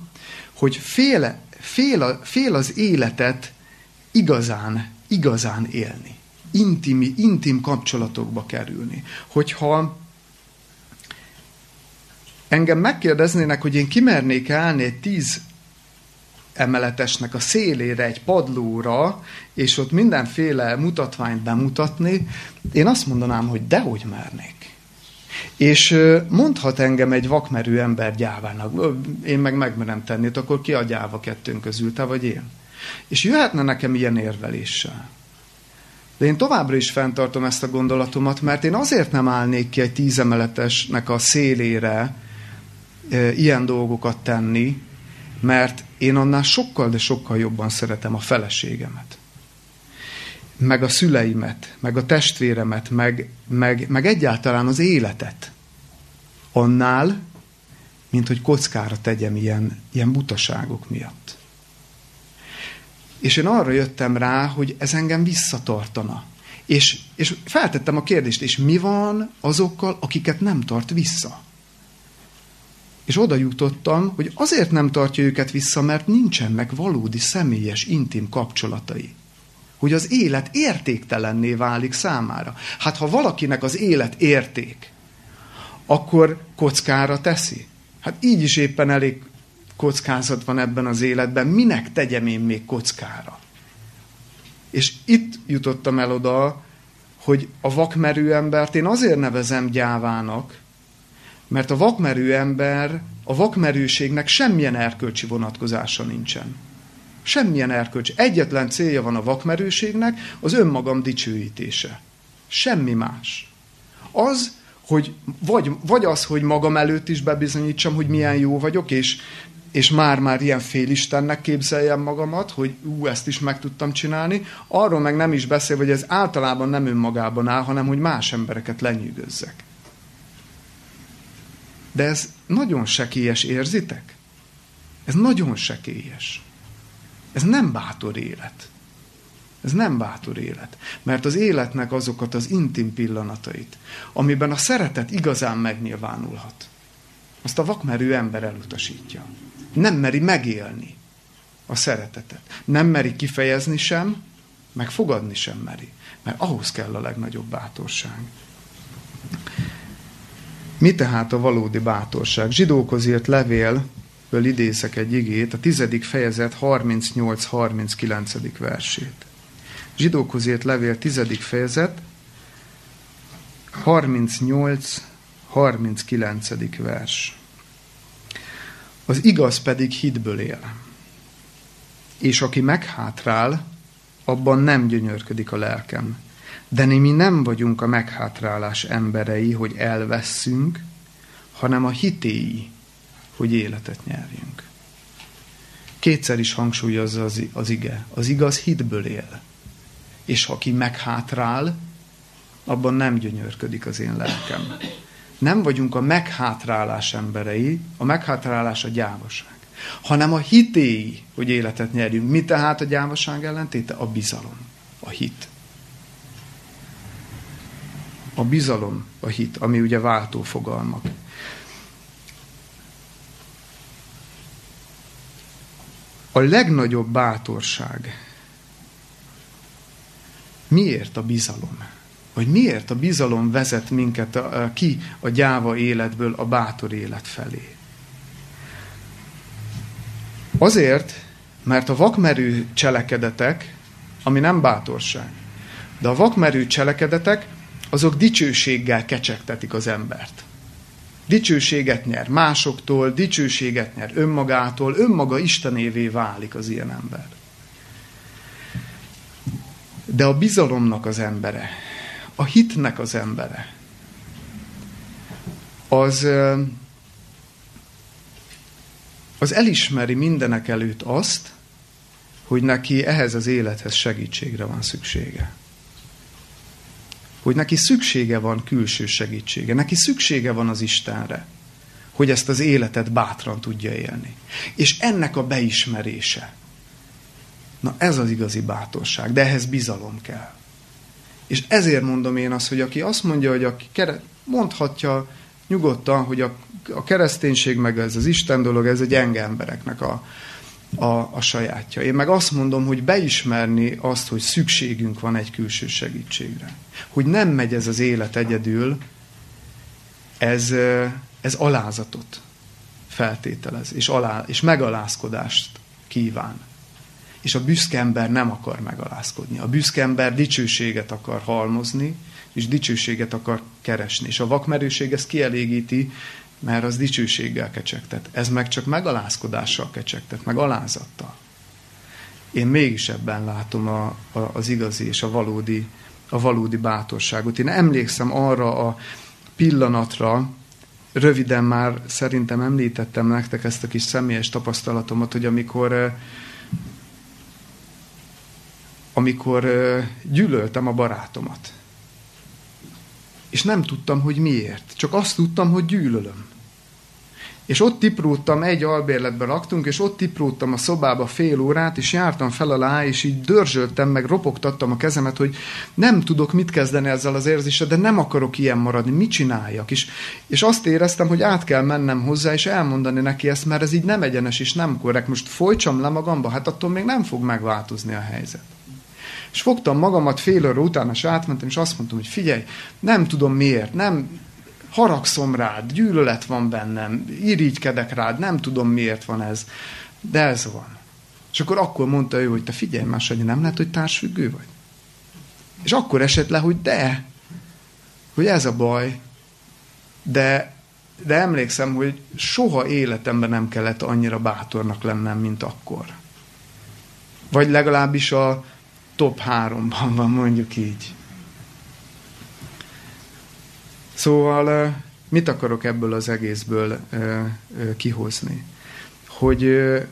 hogy fél, fél, a, fél az életet igazán, igazán élni. Intimi, intim kapcsolatokba kerülni. Hogyha engem megkérdeznének, hogy én kimernék állni egy tíz emeletesnek a szélére, egy padlóra, és ott mindenféle mutatványt bemutatni, én azt mondanám, hogy dehogy mernék. És mondhat engem egy vakmerő ember gyávának, én meg megmerem tenni, akkor ki a gyáva kettőnk közül, te vagy én? És jöhetne nekem ilyen érveléssel. De én továbbra is fenntartom ezt a gondolatomat, mert én azért nem állnék ki egy tízemeletesnek a szélére e, ilyen dolgokat tenni, mert én annál sokkal, de sokkal jobban szeretem a feleségemet. Meg a szüleimet, meg a testvéremet, meg, meg, meg egyáltalán az életet. Annál, mint hogy kockára tegyem ilyen, ilyen butaságok miatt. És én arra jöttem rá, hogy ez engem visszatartana. És, és feltettem a kérdést, és mi van azokkal, akiket nem tart vissza? És oda jutottam, hogy azért nem tartja őket vissza, mert nincsenek valódi személyes, intim kapcsolatai. Hogy az élet értéktelenné válik számára. Hát ha valakinek az élet érték, akkor kockára teszi. Hát így is éppen elég kockázat van ebben az életben. Minek tegyem én még kockára? És itt jutottam el oda, hogy a vakmerő embert én azért nevezem gyávának, mert a vakmerő ember, a vakmerőségnek semmilyen erkölcsi vonatkozása nincsen. Semmilyen erkölcsi. Egyetlen célja van a vakmerőségnek, az önmagam dicsőítése. Semmi más. Az, hogy vagy, vagy az, hogy magam előtt is bebizonyítsam, hogy milyen jó vagyok, és, és már-már ilyen félistennek képzeljem magamat, hogy ú, ezt is meg tudtam csinálni, arról meg nem is beszél, hogy ez általában nem önmagában áll, hanem hogy más embereket lenyűgözzek. De ez nagyon sekélyes, érzitek? Ez nagyon sekélyes. Ez nem bátor élet. Ez nem bátor élet. Mert az életnek azokat az intim pillanatait, amiben a szeretet igazán megnyilvánulhat, azt a vakmerő ember elutasítja. Nem meri megélni a szeretetet. Nem meri kifejezni sem, meg fogadni sem meri. Mert ahhoz kell a legnagyobb bátorság. Mi tehát a valódi bátorság? Zsidókhoz írt levélből idézek egy igét, a tizedik fejezet 38-39. versét. Zsidókhoz írt levél tizedik fejezet 38-39. vers. Az igaz pedig hitből él. És aki meghátrál, abban nem gyönyörködik a lelkem. De mi nem vagyunk a meghátrálás emberei, hogy elveszünk, hanem a hitéi, hogy életet nyerjünk. Kétszer is hangsúlyozza az, az ige. Az igaz hitből él. És aki meghátrál, abban nem gyönyörködik az én lelkem. Nem vagyunk a meghátrálás emberei, a meghátrálás a gyávaság, hanem a hitéi, hogy életet nyerjünk. Mi tehát a gyávaság ellentéte? A bizalom, a hit. A bizalom, a hit, ami ugye váltó fogalmak. A legnagyobb bátorság. Miért a bizalom? Vagy miért a bizalom vezet minket a, a, ki a gyáva életből a bátor élet felé? Azért, mert a vakmerő cselekedetek, ami nem bátorság, de a vakmerő cselekedetek azok dicsőséggel kecsegtetik az embert. Dicsőséget nyer másoktól, dicsőséget nyer önmagától, önmaga Istenévé válik az ilyen ember. De a bizalomnak az embere, a hitnek az embere, az, az elismeri mindenek előtt azt, hogy neki ehhez az élethez segítségre van szüksége hogy neki szüksége van külső segítsége, neki szüksége van az Istenre, hogy ezt az életet bátran tudja élni. És ennek a beismerése. Na ez az igazi bátorság, de ehhez bizalom kell. És ezért mondom én azt, hogy aki azt mondja, hogy aki kere, mondhatja nyugodtan, hogy a, a kereszténység meg ez az Isten dolog, ez egy gyenge embereknek a, a, a sajátja. Én meg azt mondom, hogy beismerni azt, hogy szükségünk van egy külső segítségre. Hogy nem megy ez az élet egyedül, ez, ez alázatot feltételez, és, alá, és megalázkodást kíván. És a büszke ember nem akar megalázkodni. A büszke ember dicsőséget akar halmozni, és dicsőséget akar keresni. És a vakmerőség ezt kielégíti, mert az dicsőséggel kecsegtet. Ez meg csak megalázkodással kecsegtet, meg alázattal. Én mégis ebben látom a, a, az igazi és a valódi, a valódi bátorságot. Én emlékszem arra a pillanatra, röviden már szerintem említettem nektek ezt a kis személyes tapasztalatomat, hogy amikor eh, amikor gyűlöltem a barátomat. És nem tudtam, hogy miért. Csak azt tudtam, hogy gyűlölöm. És ott tipróttam, egy albérletben laktunk, és ott tipróttam a szobába fél órát, és jártam fel alá, és így dörzsöltem, meg ropogtattam a kezemet, hogy nem tudok mit kezdeni ezzel az érzéssel, de nem akarok ilyen maradni, mit csináljak? És, és azt éreztem, hogy át kell mennem hozzá, és elmondani neki ezt, mert ez így nem egyenes és nem korrekt. Most folytsam le magamba, hát attól még nem fog megváltozni a helyzet. És fogtam magamat fél óra után, és átmentem, és azt mondtam, hogy figyelj, nem tudom miért, nem, haragszom rád, gyűlölet van bennem, irigykedek rád, nem tudom miért van ez, de ez van. És akkor akkor mondta ő, hogy te figyelj már, Sanyi, nem lehet, hogy társfüggő vagy? És akkor esett le, hogy de, hogy ez a baj, de, de emlékszem, hogy soha életemben nem kellett annyira bátornak lennem, mint akkor. Vagy legalábbis a top háromban van, mondjuk így. Szóval mit akarok ebből az egészből kihozni? Hogy,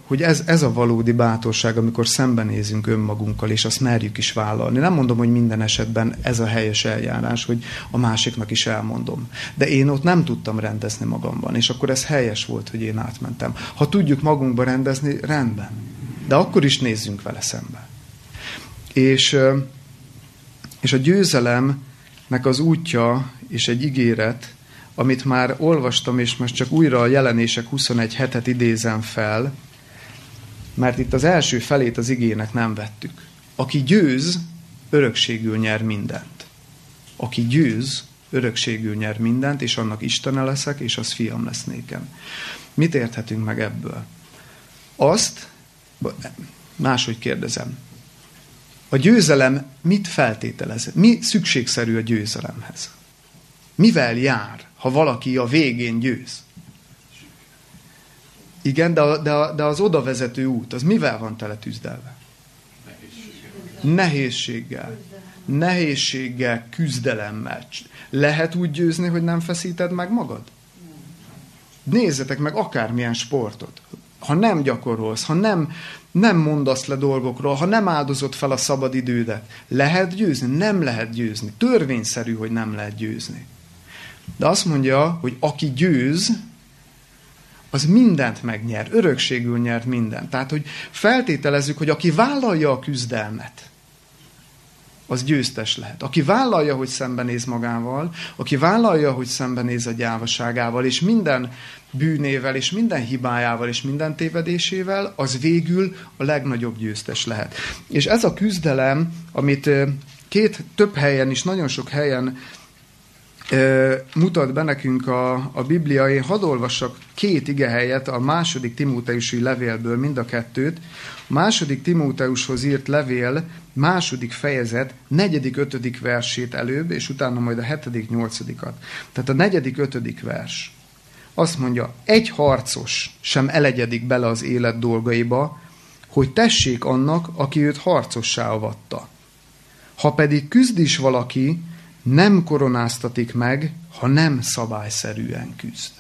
hogy ez, ez a valódi bátorság, amikor szembenézünk önmagunkkal, és azt merjük is vállalni. Nem mondom, hogy minden esetben ez a helyes eljárás, hogy a másiknak is elmondom. De én ott nem tudtam rendezni magamban, és akkor ez helyes volt, hogy én átmentem. Ha tudjuk magunkba rendezni, rendben. De akkor is nézzünk vele szembe. És, és a győzelemnek az útja és egy ígéret, amit már olvastam, és most csak újra a jelenések 21 hetet idézem fel, mert itt az első felét az igének nem vettük. Aki győz, örökségül nyer mindent. Aki győz, örökségül nyer mindent, és annak Istene leszek, és az fiam lesz nékem. Mit érthetünk meg ebből? Azt, máshogy kérdezem, a győzelem mit feltételez? Mi szükségszerű a győzelemhez? Mivel jár, ha valaki a végén győz? Igen, de, a, de, a, de az oda vezető út, az mivel van tele tűzdelve? Nehézséggel. Nehézséggel. Nehézséggel, küzdelemmel. Lehet úgy győzni, hogy nem feszíted meg magad? Nézzetek meg akármilyen sportot. Ha nem gyakorolsz, ha nem, nem mondasz le dolgokról, ha nem áldozod fel a szabad idődet, lehet győzni? Nem lehet győzni. Törvényszerű, hogy nem lehet győzni. De azt mondja, hogy aki győz, az mindent megnyer, örökségül nyert mindent. Tehát, hogy feltételezzük, hogy aki vállalja a küzdelmet, az győztes lehet. Aki vállalja, hogy szembenéz magával, aki vállalja, hogy szembenéz a gyávaságával, és minden bűnével, és minden hibájával, és minden tévedésével, az végül a legnagyobb győztes lehet. És ez a küzdelem, amit két, több helyen is, nagyon sok helyen mutat be nekünk a, a Biblia. Én hadd olvassak két ige helyet a második Timóteusi levélből, mind a kettőt. A második Timóteushoz írt levél második fejezet, negyedik, ötödik versét előbb, és utána majd a hetedik, nyolcadikat. Tehát a negyedik, ötödik vers. Azt mondja, egy harcos sem elegyedik bele az élet dolgaiba, hogy tessék annak, aki őt harcossá avatta. Ha pedig küzd is valaki, nem koronáztatik meg, ha nem szabályszerűen küzd.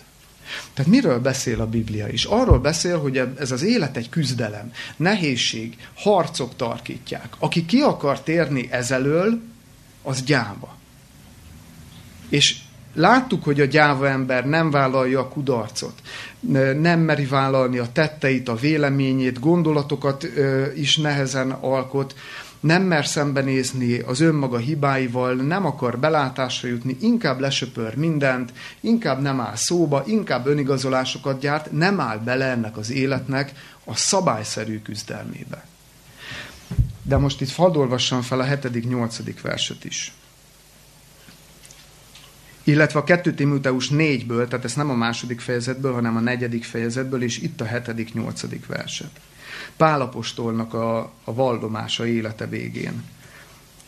Tehát miről beszél a Biblia is? Arról beszél, hogy ez az élet egy küzdelem, nehézség, harcok tarkítják. Aki ki akar térni ezelől, az gyáva. És láttuk, hogy a gyáva ember nem vállalja a kudarcot, nem meri vállalni a tetteit, a véleményét, gondolatokat is nehezen alkot, nem mer szembenézni az önmaga hibáival, nem akar belátásra jutni, inkább lesöpör mindent, inkább nem áll szóba, inkább önigazolásokat gyárt, nem áll bele ennek az életnek a szabályszerű küzdelmébe. De most itt fadolvassam fel a 7.-8. verset is. Illetve a 2 Timoteus 4-ből, tehát ez nem a második fejezetből, hanem a negyedik fejezetből, és itt a 7.-8. verset. Pálapostolnak a, a vallomása élete végén.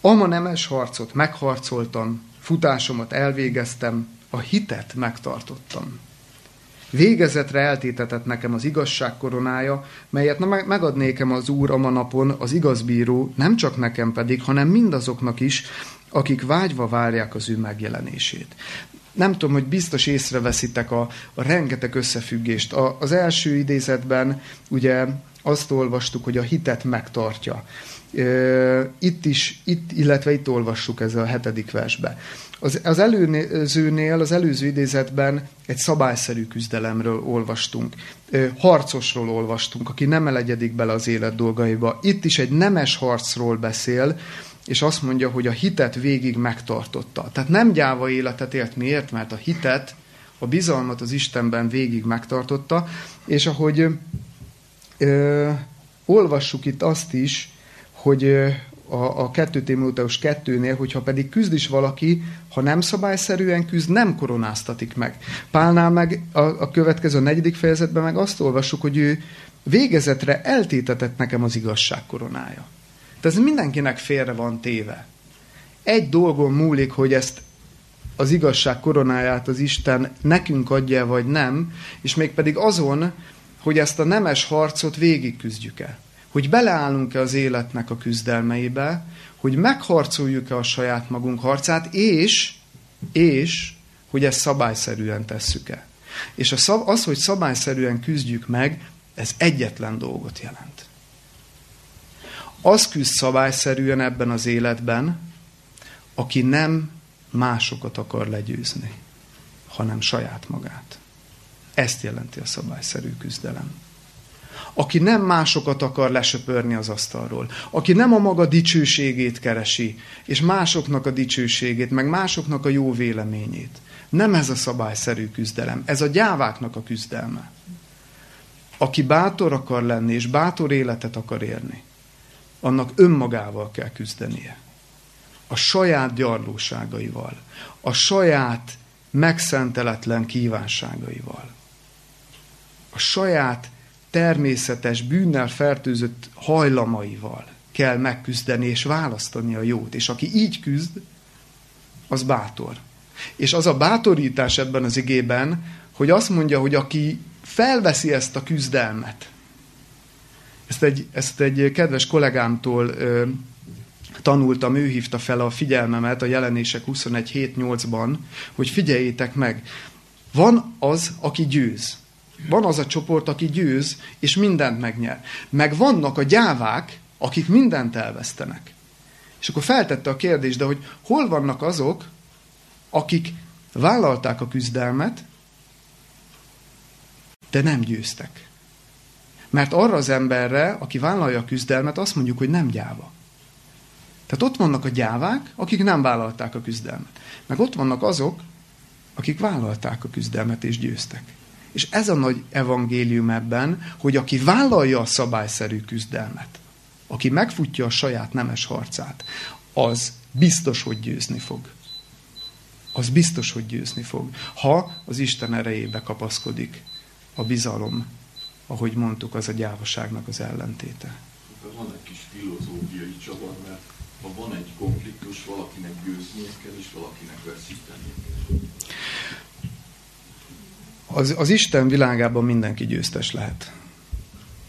Ama nemes harcot megharcoltam, futásomat elvégeztem, a hitet megtartottam. Végezetre eltétetett nekem az igazság koronája, melyet megad nékem az Úr a napon, az igazbíró, nem csak nekem pedig, hanem mindazoknak is, akik vágyva várják az ő megjelenését. Nem tudom, hogy biztos észreveszitek a, a rengeteg összefüggést. A, az első idézetben ugye azt olvastuk, hogy a hitet megtartja. Itt is, itt, illetve itt olvassuk ez a hetedik versbe. Az, az előzőnél, az előző idézetben egy szabályszerű küzdelemről olvastunk. Harcosról olvastunk, aki nem elegyedik bele az élet dolgaiba. Itt is egy nemes harcról beszél, és azt mondja, hogy a hitet végig megtartotta. Tehát nem gyáva életet élt. Miért? Mert a hitet, a bizalmat az Istenben végig megtartotta, és ahogy ö, olvassuk itt azt is, hogy a, a 2 Timóteus 2-nél, hogyha pedig küzd is valaki, ha nem szabályszerűen küzd, nem koronáztatik meg. Pálnál meg a, a következő a negyedik fejezetben meg azt olvassuk, hogy ő végezetre eltétetett nekem az igazság koronája. Tehát ez mindenkinek félre van téve. Egy dolgon múlik, hogy ezt az igazság koronáját az Isten nekünk adja, vagy nem, és mégpedig azon, hogy ezt a nemes harcot végigküzdjük el. Hogy beleállunk-e az életnek a küzdelmeibe, hogy megharcoljuk-e a saját magunk harcát, és, és hogy ezt szabályszerűen tesszük-e. És az, hogy szabályszerűen küzdjük meg, ez egyetlen dolgot jelent. Az küzd szabályszerűen ebben az életben, aki nem másokat akar legyőzni, hanem saját magát. Ezt jelenti a szabályszerű küzdelem. Aki nem másokat akar lesöpörni az asztalról, aki nem a maga dicsőségét keresi, és másoknak a dicsőségét, meg másoknak a jó véleményét. Nem ez a szabályszerű küzdelem, ez a gyáváknak a küzdelme. Aki bátor akar lenni, és bátor életet akar érni, annak önmagával kell küzdenie. A saját gyarlóságaival, a saját megszenteletlen kívánságaival, a saját természetes, bűnnel fertőzött hajlamaival kell megküzdeni és választani a jót. És aki így küzd, az bátor. És az a bátorítás ebben az igében, hogy azt mondja, hogy aki felveszi ezt a küzdelmet, ezt egy, ezt egy kedves kollégámtól ö, tanultam, ő hívta fel a figyelmemet a jelenések 21.7.8-ban, hogy figyeljétek meg, van az, aki győz. Van az a csoport, aki győz, és mindent megnyer. Meg vannak a gyávák, akik mindent elvesztenek. És akkor feltette a kérdést, de hogy hol vannak azok, akik vállalták a küzdelmet, de nem győztek. Mert arra az emberre, aki vállalja a küzdelmet, azt mondjuk, hogy nem gyáva. Tehát ott vannak a gyávák, akik nem vállalták a küzdelmet. Meg ott vannak azok, akik vállalták a küzdelmet és győztek. És ez a nagy evangélium ebben, hogy aki vállalja a szabályszerű küzdelmet, aki megfutja a saját nemes harcát, az biztos, hogy győzni fog. Az biztos, hogy győzni fog, ha az Isten erejébe kapaszkodik a bizalom, ahogy mondtuk, az a gyávaságnak az ellentéte. Van egy kis filozófiai csavar, mert ha van egy konfliktus, valakinek győznie kell, és valakinek veszítenie kell. Az, az Isten világában mindenki győztes lehet.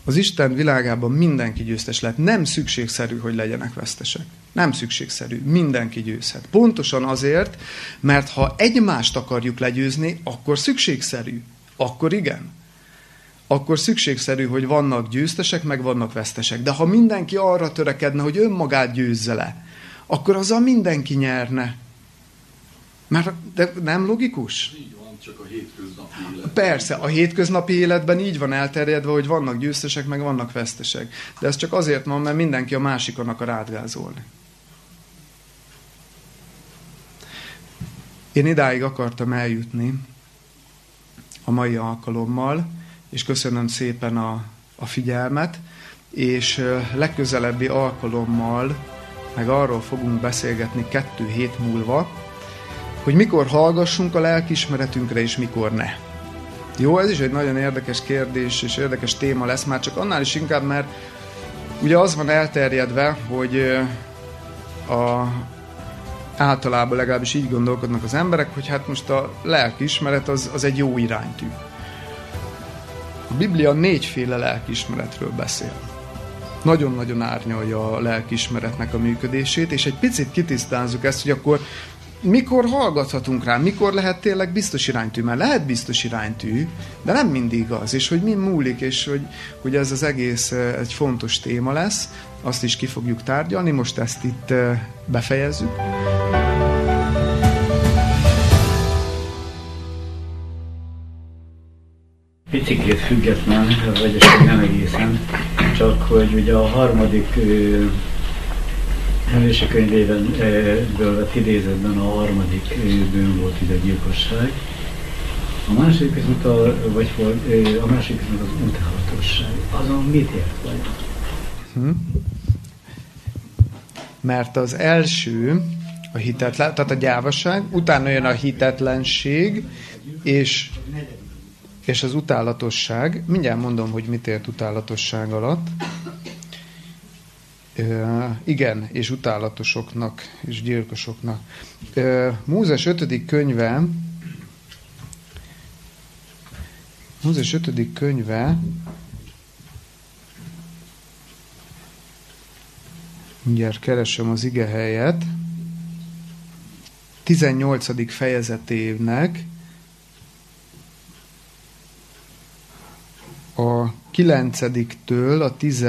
Az Isten világában mindenki győztes lehet. Nem szükségszerű, hogy legyenek vesztesek. Nem szükségszerű. Mindenki győzhet. Pontosan azért, mert ha egymást akarjuk legyőzni, akkor szükségszerű. Akkor igen. Akkor szükségszerű, hogy vannak győztesek, meg vannak vesztesek. De ha mindenki arra törekedne, hogy önmagát győzze le, akkor azzal mindenki nyerne. Mert de nem logikus? Csak a hétköznapi életben. Persze, a hétköznapi életben így van elterjedve, hogy vannak győztesek, meg vannak vesztesek. De ez csak azért van, mert mindenki a másikon akar átgázolni. Én idáig akartam eljutni a mai alkalommal, és köszönöm szépen a, a figyelmet, és legközelebbi alkalommal meg arról fogunk beszélgetni kettő hét múlva, hogy mikor hallgassunk a lelkismeretünkre, és mikor ne. Jó, ez is egy nagyon érdekes kérdés, és érdekes téma lesz, már csak annál is inkább, mert ugye az van elterjedve, hogy a, általában legalábbis így gondolkodnak az emberek, hogy hát most a lelkiismeret az, az egy jó iránytű. A Biblia négyféle lelkiismeretről beszél. Nagyon-nagyon árnyalja a lelkiismeretnek a működését, és egy picit kitisztázzuk ezt, hogy akkor mikor hallgathatunk rá, mikor lehet tényleg biztos iránytű, mert lehet biztos iránytű, de nem mindig az, és hogy mi múlik, és hogy, hogy ez az egész egy fontos téma lesz, azt is ki fogjuk tárgyalni, most ezt itt befejezzük. Picikét független, vagyis nem egészen, csak hogy ugye a harmadik Hősi könyvében vett idézetben a harmadik bűn volt ide gyilkosság. A második az utal, vagy a második az utálatosság. Azon mit ért vagy? Hm. Mert az első a hitetlen, tehát a gyávaság, utána jön a hitetlenség, és, és az utálatosság. Mindjárt mondom, hogy mit ért utálatosság alatt igen, és utálatosoknak, és gyilkosoknak. Mózes 5. könyve, Mózes 5. könyve, mindjárt keresem az ige helyet, 18. fejezetének a 9-től a 10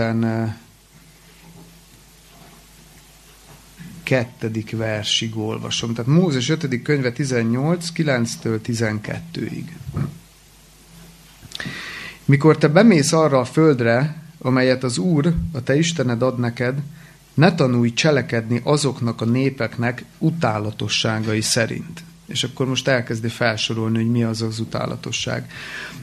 kettedik versig olvasom. Tehát Mózes 5. könyve 18, 9-től 12-ig. Mikor te bemész arra a földre, amelyet az Úr, a te Istened ad neked, ne tanulj cselekedni azoknak a népeknek utálatosságai szerint. És akkor most elkezdi felsorolni, hogy mi az az utálatosság.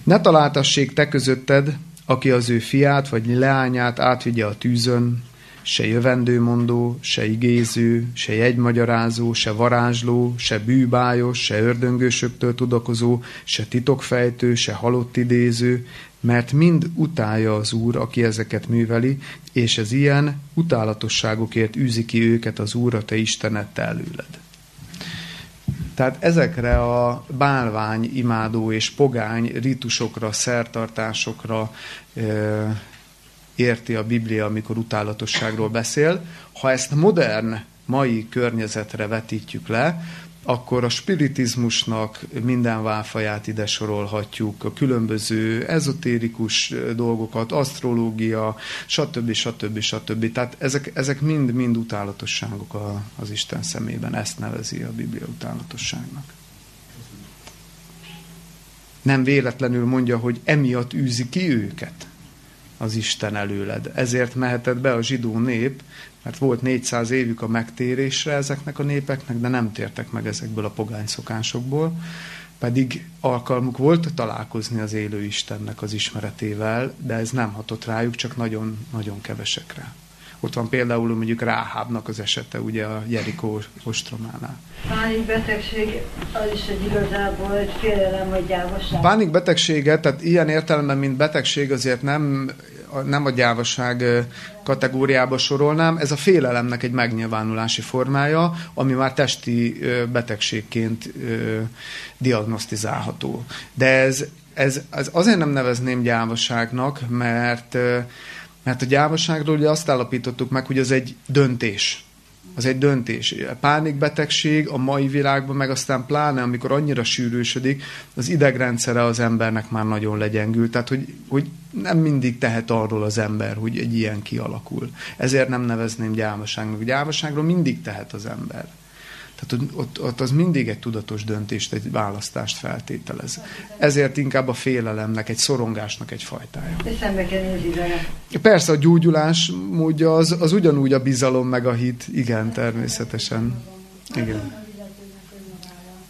Ne találtassék te közötted, aki az ő fiát vagy leányát átvigye a tűzön, se jövendőmondó, se igéző, se jegymagyarázó, se varázsló, se bűbájos, se ördöngősöktől tudakozó, se titokfejtő, se halott idéző, mert mind utálja az Úr, aki ezeket műveli, és ez ilyen utálatosságokért űzi ki őket az Úr, a te Istened előled. Tehát ezekre a bálvány, imádó és pogány ritusokra, szertartásokra, érti a Biblia, amikor utálatosságról beszél. Ha ezt modern, mai környezetre vetítjük le, akkor a spiritizmusnak minden válfaját ide sorolhatjuk, a különböző ezotérikus dolgokat, asztrológia, stb. stb. stb. Tehát ezek, ezek mind, mind utálatosságok az Isten szemében. Ezt nevezi a Biblia utálatosságnak. Nem véletlenül mondja, hogy emiatt űzi ki őket az Isten előled. Ezért mehetett be a zsidó nép, mert volt 400 évük a megtérésre ezeknek a népeknek, de nem tértek meg ezekből a pogány szokásokból, pedig alkalmuk volt találkozni az élő Istennek az ismeretével, de ez nem hatott rájuk, csak nagyon-nagyon kevesekre. Ott van például mondjuk Ráhábnak az esete, ugye a Jerikó ostrománál. Pánikbetegség az is egy igazából egy félelem vagy gyávosság. Pánikbetegséget, tehát ilyen értelemben, mint betegség azért nem, nem a gyávaság kategóriába sorolnám, ez a félelemnek egy megnyilvánulási formája, ami már testi betegségként diagnosztizálható. De ez, ez, ez azért nem nevezném gyávaságnak, mert mert a gyávaságról ugye azt állapítottuk meg, hogy az egy döntés. Az egy döntés. A pánikbetegség a mai világban, meg aztán pláne, amikor annyira sűrűsödik, az idegrendszere az embernek már nagyon legyengül. Tehát, hogy, hogy nem mindig tehet arról az ember, hogy egy ilyen kialakul. Ezért nem nevezném gyávaságnak. Gyávaságról mindig tehet az ember. Tehát ott, ott az mindig egy tudatos döntést, egy választást feltételez. Ezért inkább a félelemnek, egy szorongásnak egy fajtája. Eszembe kell nézni Persze a gyógyulás módja az, az ugyanúgy a bizalom meg a hit. Igen, természetesen. Igen.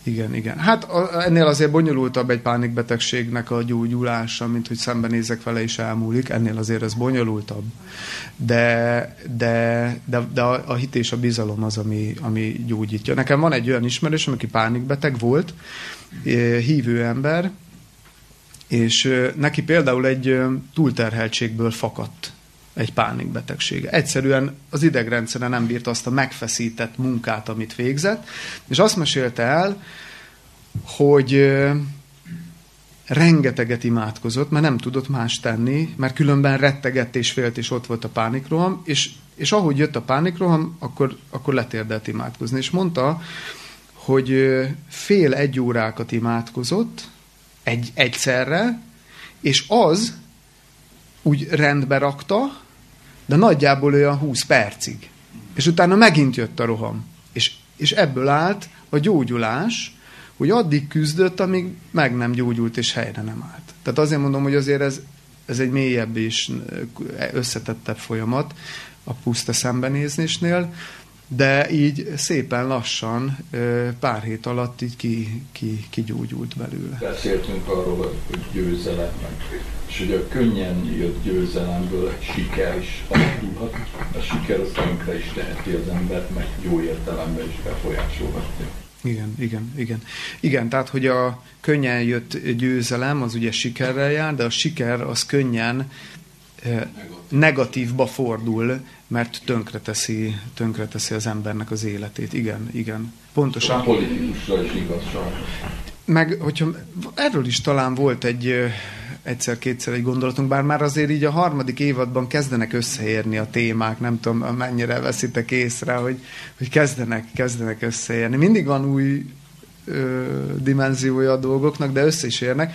Igen, igen. Hát ennél azért bonyolultabb egy pánikbetegségnek a gyógyulása, mint hogy szembenézek vele és elmúlik. Ennél azért ez bonyolultabb. De, de, de, de a, a hit és a bizalom az, ami, ami gyógyítja. Nekem van egy olyan ismerős, aki pánikbeteg volt, hívő ember, és neki például egy túlterheltségből fakadt egy pánikbetegsége. Egyszerűen az idegrendszere nem bírt azt a megfeszített munkát, amit végzett, és azt mesélte el, hogy rengeteget imádkozott, mert nem tudott más tenni, mert különben rettegett és félt, és ott volt a pánikroham, és, és ahogy jött a pánikroham, akkor, akkor letérdelt imádkozni. És mondta, hogy fél egy órákat imádkozott egy, egyszerre, és az úgy rendbe rakta, de nagyjából olyan 20 percig. És utána megint jött a roham. És, és ebből állt a gyógyulás, hogy addig küzdött, amíg meg nem gyógyult és helyre nem állt. Tehát azért mondom, hogy azért ez, ez egy mélyebb és összetettebb folyamat a puszta szembenézésnél, de így szépen lassan, pár hét alatt így ki, ki, kigyógyult belőle. Beszéltünk arról, hogy győzelem és hogy a könnyen jött győzelemből siker is alakulhat. A siker az tönkre is teheti az embert, meg jó értelemben is befolyásolhatja. Igen, igen, igen. Igen, tehát, hogy a könnyen jött győzelem, az ugye sikerrel jár, de a siker az könnyen negatívba fordul, mert tönkreteszi, tönkreteszi az embernek az életét. Igen, igen. Pontosan. A politikusra is igaz Meg, hogyha erről is talán volt egy egyszer-kétszer egy gondolatunk, bár már azért így a harmadik évadban kezdenek összeérni a témák, nem tudom, mennyire veszitek észre, hogy, hogy kezdenek, kezdenek összeérni. Mindig van új ö, dimenziója a dolgoknak, de össze is érnek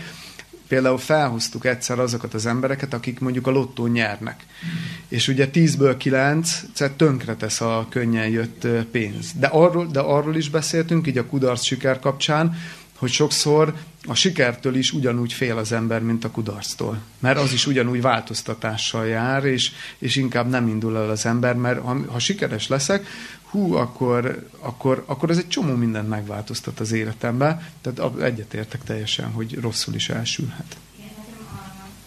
például felhoztuk egyszer azokat az embereket, akik mondjuk a lottó nyernek. És ugye 10-ből 9 tönkre tesz a könnyen jött pénz. De arról, de arról is beszéltünk, így a kudarc siker kapcsán, hogy sokszor a sikertől is ugyanúgy fél az ember, mint a kudarctól. Mert az is ugyanúgy változtatással jár, és, és inkább nem indul el az ember, mert ha, ha sikeres leszek, hú, akkor, akkor, akkor ez egy csomó mindent megváltoztat az életemben. Tehát egyetértek teljesen, hogy rosszul is elsülhet.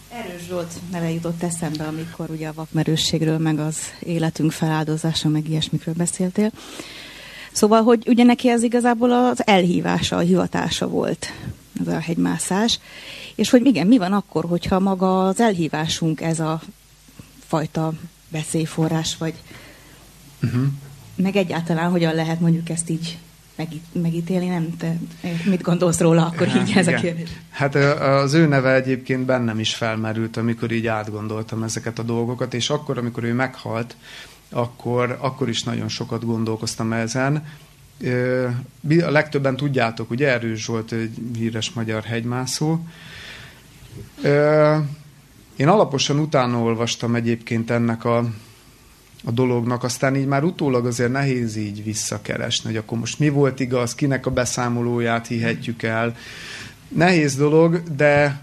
Erős Zsolt neve jutott eszembe, amikor ugye a vakmerősségről, meg az életünk feláldozása, meg ilyesmikről beszéltél. Szóval, hogy ugye neki ez igazából az elhívása, a hivatása volt, ez a hegymászás. És hogy igen, mi van akkor, hogyha maga az elhívásunk ez a fajta veszélyforrás, vagy uh-huh. meg egyáltalán hogyan lehet mondjuk ezt így megítélni, nem? Te mit gondolsz róla akkor így hát, ez igen. a kérdés? Hát az ő neve egyébként bennem is felmerült, amikor így átgondoltam ezeket a dolgokat, és akkor, amikor ő meghalt, akkor, akkor is nagyon sokat gondolkoztam ezen. A legtöbben tudjátok, ugye Erős volt egy híres magyar hegymászó. Én alaposan utána olvastam egyébként ennek a, a dolognak, aztán így már utólag azért nehéz így visszakeresni, hogy akkor most mi volt igaz, kinek a beszámolóját hihetjük el. Nehéz dolog, de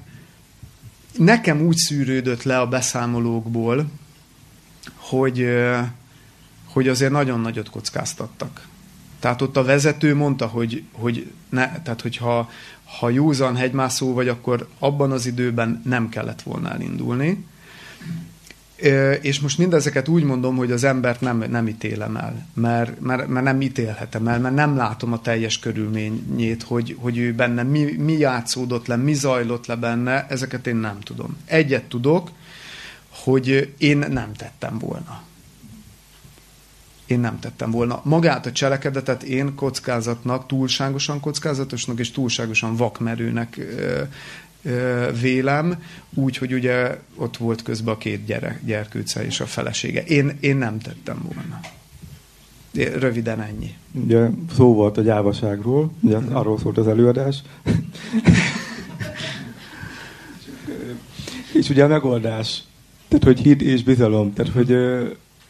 nekem úgy szűrődött le a beszámolókból, hogy hogy azért nagyon nagyot kockáztattak. Tehát ott a vezető mondta, hogy, hogy ne, tehát hogyha ha józan hegymászó vagy, akkor abban az időben nem kellett volna elindulni. És most mindezeket úgy mondom, hogy az embert nem, nem ítélem el, mert, mert, mert nem ítélhetem el, mert nem látom a teljes körülményét, hogy, hogy ő benne mi, mi játszódott le, mi zajlott le benne, ezeket én nem tudom. Egyet tudok, hogy én nem tettem volna én nem tettem volna. Magát a cselekedetet én kockázatnak, túlságosan kockázatosnak és túlságosan vakmerőnek ö, ö, vélem, úgy, hogy ugye ott volt közben a két gyerek, gyerkőce és a felesége. Én, én nem tettem volna. Röviden ennyi. Ugye szó volt a gyávaságról, ugye mm. arról szólt az előadás. és ugye a megoldás. Tehát, hogy hit és bizalom. Tehát, hogy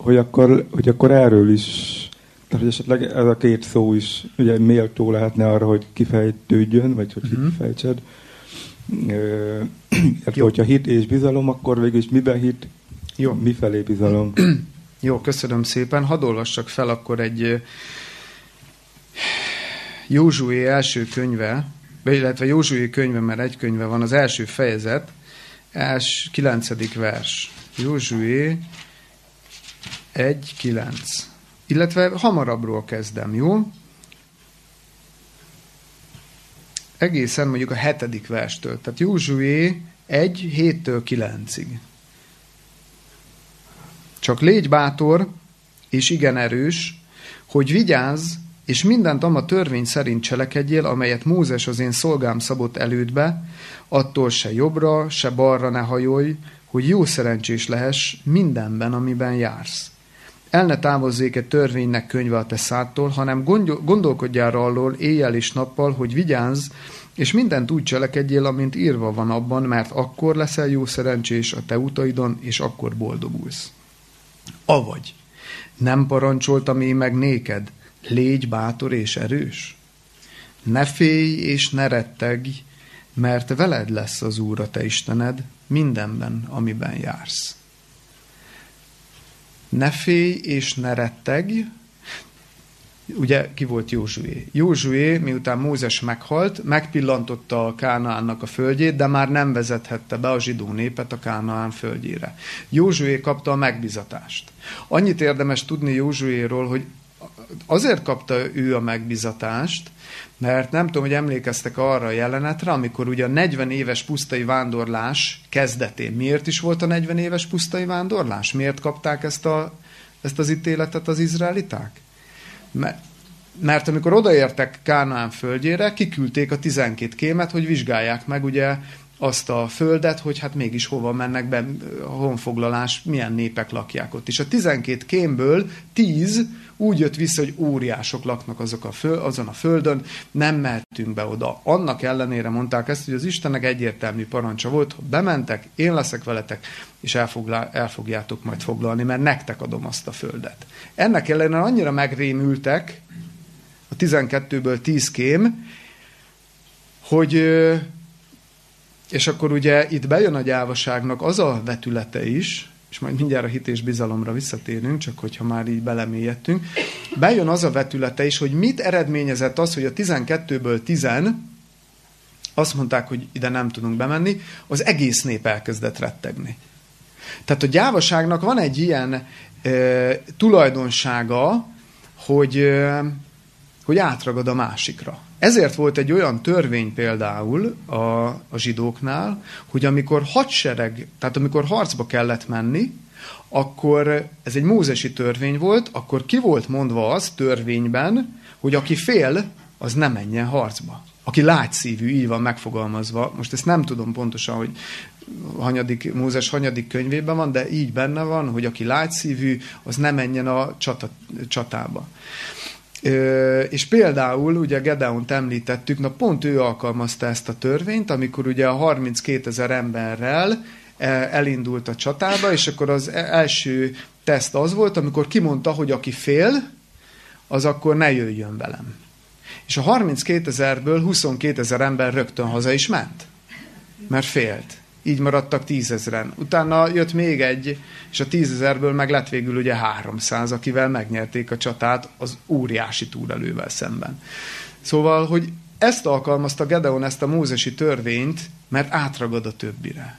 hogy akkor, hogy akkor erről is, tehát hogy esetleg ez a két szó is ugye méltó lehetne arra, hogy kifejtődjön, vagy hogy uh-huh. kifejtsed. Hát, hogyha hit és bizalom, akkor végül is miben hit, Jó. mifelé bizalom? Jó, köszönöm szépen. Hadd olvassak fel akkor egy Józsué első könyve, vagy illetve Józsué könyve, mert egy könyve van, az első fejezet, els, kilencedik vers. Józsué 1.9. Illetve hamarabbról kezdem, jó? Egészen mondjuk a hetedik verstől. Tehát Józsué 1, 7-től 9-ig. Csak légy bátor, és igen erős, hogy vigyázz, és mindent a törvény szerint cselekedjél, amelyet Mózes az én szolgám szabott elődbe, attól se jobbra, se balra ne hajolj, hogy jó szerencsés lehess mindenben, amiben jársz. El ne távozzék egy törvénynek könyve a te szától, hanem gondolkodjál arról éjjel és nappal, hogy vigyázz, és mindent úgy cselekedjél, amint írva van abban, mert akkor leszel jó szerencsés a te utaidon, és akkor boldogulsz. Avagy, nem parancsoltam én meg néked, légy bátor és erős? Ne félj és ne rettegj, mert veled lesz az Úr a te Istened mindenben, amiben jársz. Ne félj és ne rettegj, ugye ki volt Józsué? Józsué, miután Mózes meghalt, megpillantotta a Kánaánnak a földjét, de már nem vezethette be a zsidó népet a Kánaán földjére. Józsué kapta a megbizatást. Annyit érdemes tudni Józsuéról, hogy azért kapta ő a megbizatást, mert nem tudom, hogy emlékeztek arra a jelenetre, amikor ugye a 40 éves pusztai vándorlás kezdetén. Miért is volt a 40 éves pusztai vándorlás? Miért kapták ezt, a, ezt az ítéletet az izraeliták? Mert, mert amikor odaértek Kánaán földjére, kiküldték a 12 kémet, hogy vizsgálják meg ugye azt a földet, hogy hát mégis hova mennek be a honfoglalás, milyen népek lakják ott. És a 12 kémből 10 úgy jött vissza, hogy óriások laknak azok a föl, azon a földön, nem mehetünk be oda. Annak ellenére mondták ezt, hogy az Istennek egyértelmű parancsa volt, hogy bementek, én leszek veletek, és elfoglá, el majd foglalni, mert nektek adom azt a földet. Ennek ellenére annyira megrémültek, a 12-ből 10 kém, hogy és akkor ugye itt bejön a gyávaságnak az a vetülete is, és majd mindjárt a hit és bizalomra visszatérünk, csak hogyha már így belemélyedtünk, bejön az a vetülete is, hogy mit eredményezett az, hogy a 12-ből 10 azt mondták, hogy ide nem tudunk bemenni, az egész nép elkezdett rettegni. Tehát a gyávaságnak van egy ilyen e, tulajdonsága, hogy, e, hogy átragad a másikra. Ezért volt egy olyan törvény például a, a zsidóknál, hogy amikor hadsereg, tehát amikor harcba kellett menni, akkor ez egy mózesi törvény volt, akkor ki volt mondva az törvényben, hogy aki fél, az nem menjen harcba. Aki lágyszívű, így van megfogalmazva. Most ezt nem tudom pontosan, hogy hanyadik, Mózes hanyadik könyvében van, de így benne van, hogy aki lágyszívű, az nem menjen a csata, csatába. És például, ugye Gedeont említettük, na pont ő alkalmazta ezt a törvényt, amikor ugye a 32 ezer emberrel e, elindult a csatába, és akkor az e, első teszt az volt, amikor kimondta, hogy aki fél, az akkor ne jöjjön velem. És a 32 ezerből 22 ezer ember rögtön haza is ment, mert félt így maradtak tízezren. Utána jött még egy, és a tízezerből meg lett végül ugye 300, akivel megnyerték a csatát az óriási túlelővel szemben. Szóval, hogy ezt alkalmazta Gedeon, ezt a mózesi törvényt, mert átragad a többire.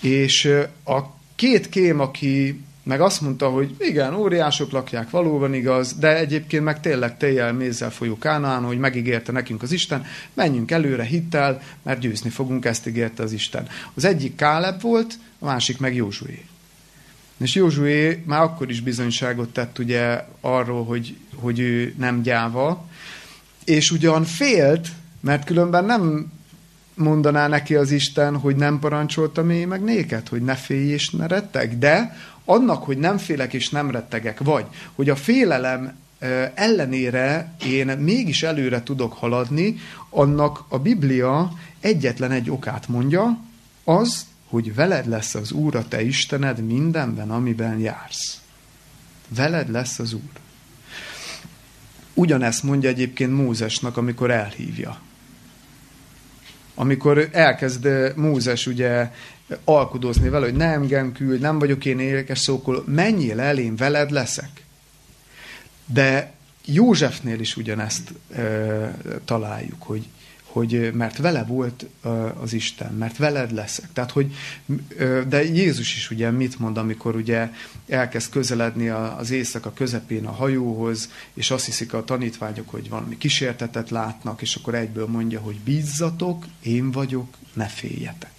És a két kém, aki meg azt mondta, hogy igen, óriások lakják, valóban igaz, de egyébként meg tényleg tejjel, mézzel folyó Kánaán, hogy megígérte nekünk az Isten, menjünk előre hittel, mert győzni fogunk, ezt ígérte az Isten. Az egyik Káleb volt, a másik meg Józsué. És Józsué már akkor is bizonyságot tett ugye arról, hogy, hogy ő nem gyáva, és ugyan félt, mert különben nem mondaná neki az Isten, hogy nem parancsoltam én meg néked, hogy ne félj és ne retteg, de annak, hogy nem félek és nem rettegek, vagy hogy a félelem ellenére én mégis előre tudok haladni, annak a Biblia egyetlen egy okát mondja, az, hogy veled lesz az Úr, a te Istened mindenben, amiben jársz. Veled lesz az Úr. Ugyanezt mondja egyébként Mózesnak, amikor elhívja. Amikor elkezd Mózes ugye alkudozni vele, hogy nem engem küld, nem vagyok én érekes szókoló, menjél el, én veled leszek. De Józsefnél is ugyanezt e, találjuk, hogy, hogy mert vele volt az Isten, mert veled leszek. Tehát, hogy, de Jézus is ugye mit mond, amikor ugye elkezd közeledni az éjszaka közepén a hajóhoz, és azt hiszik a tanítványok, hogy valami kísértetet látnak, és akkor egyből mondja, hogy bízzatok, én vagyok, ne féljetek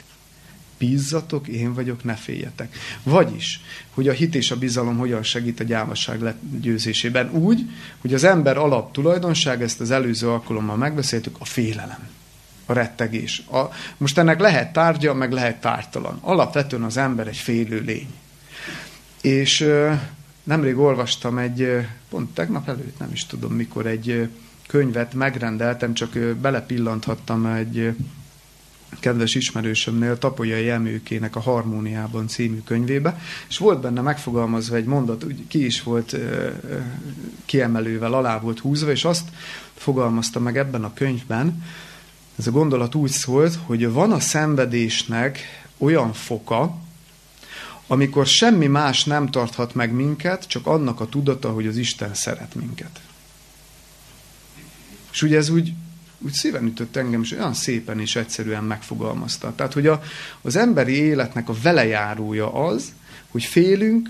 bízzatok, én vagyok, ne féljetek. Vagyis, hogy a hit és a bizalom hogyan segít a gyávaság legyőzésében. Úgy, hogy az ember alap tulajdonság, ezt az előző alkalommal megbeszéltük, a félelem, a rettegés. A, most ennek lehet tárgya, meg lehet tártalan. Alapvetően az ember egy félő lény. És nemrég olvastam egy, pont tegnap előtt, nem is tudom mikor, egy könyvet megrendeltem, csak belepillanthattam egy kedves ismerősömnél, Tapolyai Emőkének a Harmóniában című könyvébe, és volt benne megfogalmazva egy mondat, úgy ki is volt kiemelővel, alá volt húzva, és azt fogalmazta meg ebben a könyvben, ez a gondolat úgy szólt, hogy van a szenvedésnek olyan foka, amikor semmi más nem tarthat meg minket, csak annak a tudata, hogy az Isten szeret minket. És ugye ez úgy, úgy szíven ütött engem, és olyan szépen és egyszerűen megfogalmazta. Tehát, hogy a, az emberi életnek a velejárója az, hogy félünk,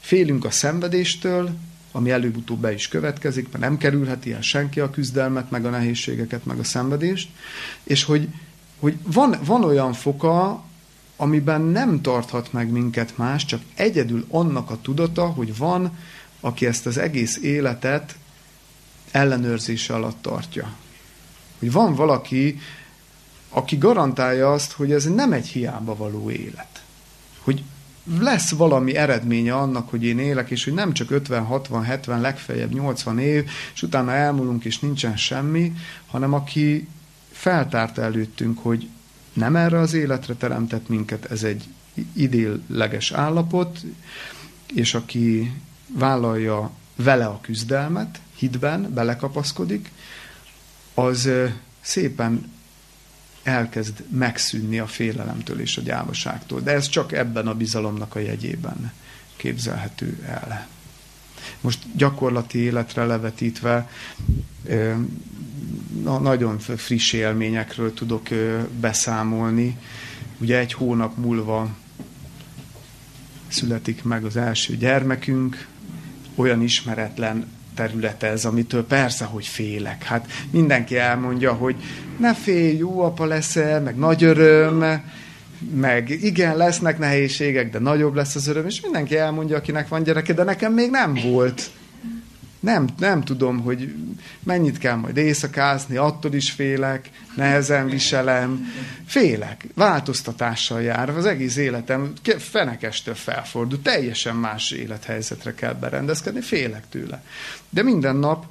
félünk a szenvedéstől, ami előbb-utóbb be is következik, mert nem kerülheti el senki a küzdelmet, meg a nehézségeket, meg a szenvedést, és hogy, hogy van, van olyan foka, amiben nem tarthat meg minket más, csak egyedül annak a tudata, hogy van, aki ezt az egész életet ellenőrzése alatt tartja. Hogy van valaki, aki garantálja azt, hogy ez nem egy hiába való élet. Hogy lesz valami eredménye annak, hogy én élek, és hogy nem csak 50, 60, 70, legfeljebb 80 év, és utána elmúlunk, és nincsen semmi, hanem aki feltárta előttünk, hogy nem erre az életre teremtett minket, ez egy idélleges állapot, és aki vállalja vele a küzdelmet, hitben belekapaszkodik, az szépen elkezd megszűnni a félelemtől és a gyávaságtól. De ez csak ebben a bizalomnak a jegyében képzelhető el. Most gyakorlati életre levetítve nagyon friss élményekről tudok beszámolni. Ugye egy hónap múlva születik meg az első gyermekünk, olyan ismeretlen terület ez, amitől persze, hogy félek. Hát mindenki elmondja, hogy ne félj, jó apa leszel, meg nagy öröm, meg igen, lesznek nehézségek, de nagyobb lesz az öröm, és mindenki elmondja, akinek van gyereke, de nekem még nem volt. Nem, nem tudom, hogy mennyit kell majd éjszakázni, attól is félek, nehezen viselem. Félek, változtatással jár. Az egész életem fenekestől felfordul, teljesen más élethelyzetre kell berendezkedni, félek tőle. De minden nap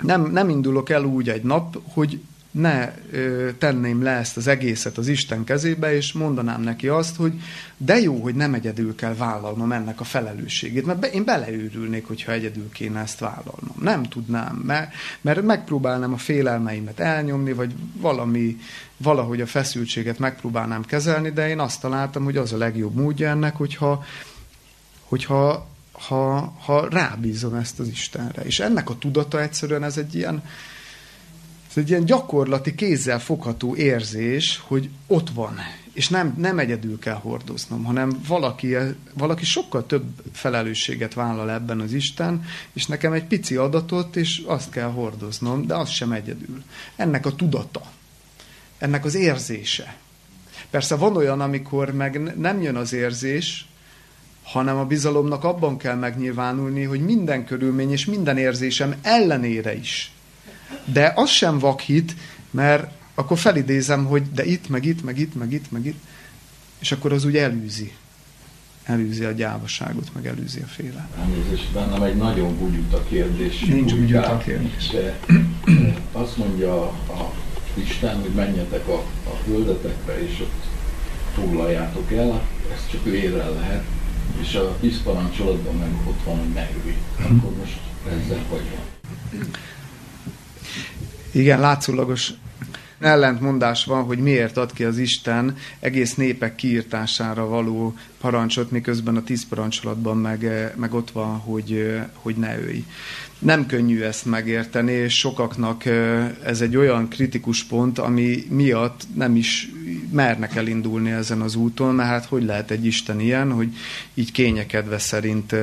nem, nem indulok el úgy egy nap, hogy ne ö, tenném le ezt az egészet az Isten kezébe, és mondanám neki azt, hogy de jó, hogy nem egyedül kell vállalnom ennek a felelősségét, mert be, én beleőrülnék, hogyha egyedül kéne ezt vállalnom. Nem tudnám, mert, mert megpróbálnám a félelmeimet elnyomni, vagy valami, valahogy a feszültséget megpróbálnám kezelni, de én azt találtam, hogy az a legjobb módja ennek, hogyha, hogyha ha, ha rábízom ezt az Istenre. És ennek a tudata egyszerűen ez egy ilyen, ez egy ilyen gyakorlati, kézzel fogható érzés, hogy ott van, és nem, nem egyedül kell hordoznom, hanem valaki, valaki sokkal több felelősséget vállal ebben az Isten, és nekem egy pici adatot, és azt kell hordoznom, de az sem egyedül. Ennek a tudata, ennek az érzése. Persze van olyan, amikor meg nem jön az érzés, hanem a bizalomnak abban kell megnyilvánulni, hogy minden körülmény és minden érzésem ellenére is de az sem vakhit, mert akkor felidézem, hogy de itt, meg itt, meg itt, meg itt, meg itt, és akkor az úgy elűzi. Elűzi a gyávaságot, meg elűzi a féle. Elnézést, bennem egy nagyon bugyuta kérdés. Nincs bugyuta kérdés. De azt mondja a Isten, hogy menjetek a, a földetekre, és ott foglaljátok el, ez csak lérrel lehet, és a tíz parancsolatban meg ott van, hogy ne Akkor most ezzel hogy van? Igen, látszólagos ellentmondás van, hogy miért ad ki az Isten egész népek kiirtására való parancsot, miközben a tíz parancsolatban meg, meg ott van, hogy, hogy ne őj. Nem könnyű ezt megérteni, és sokaknak ez egy olyan kritikus pont, ami miatt nem is mernek elindulni ezen az úton, mert hát hogy lehet egy Isten ilyen, hogy így kényekedve szerint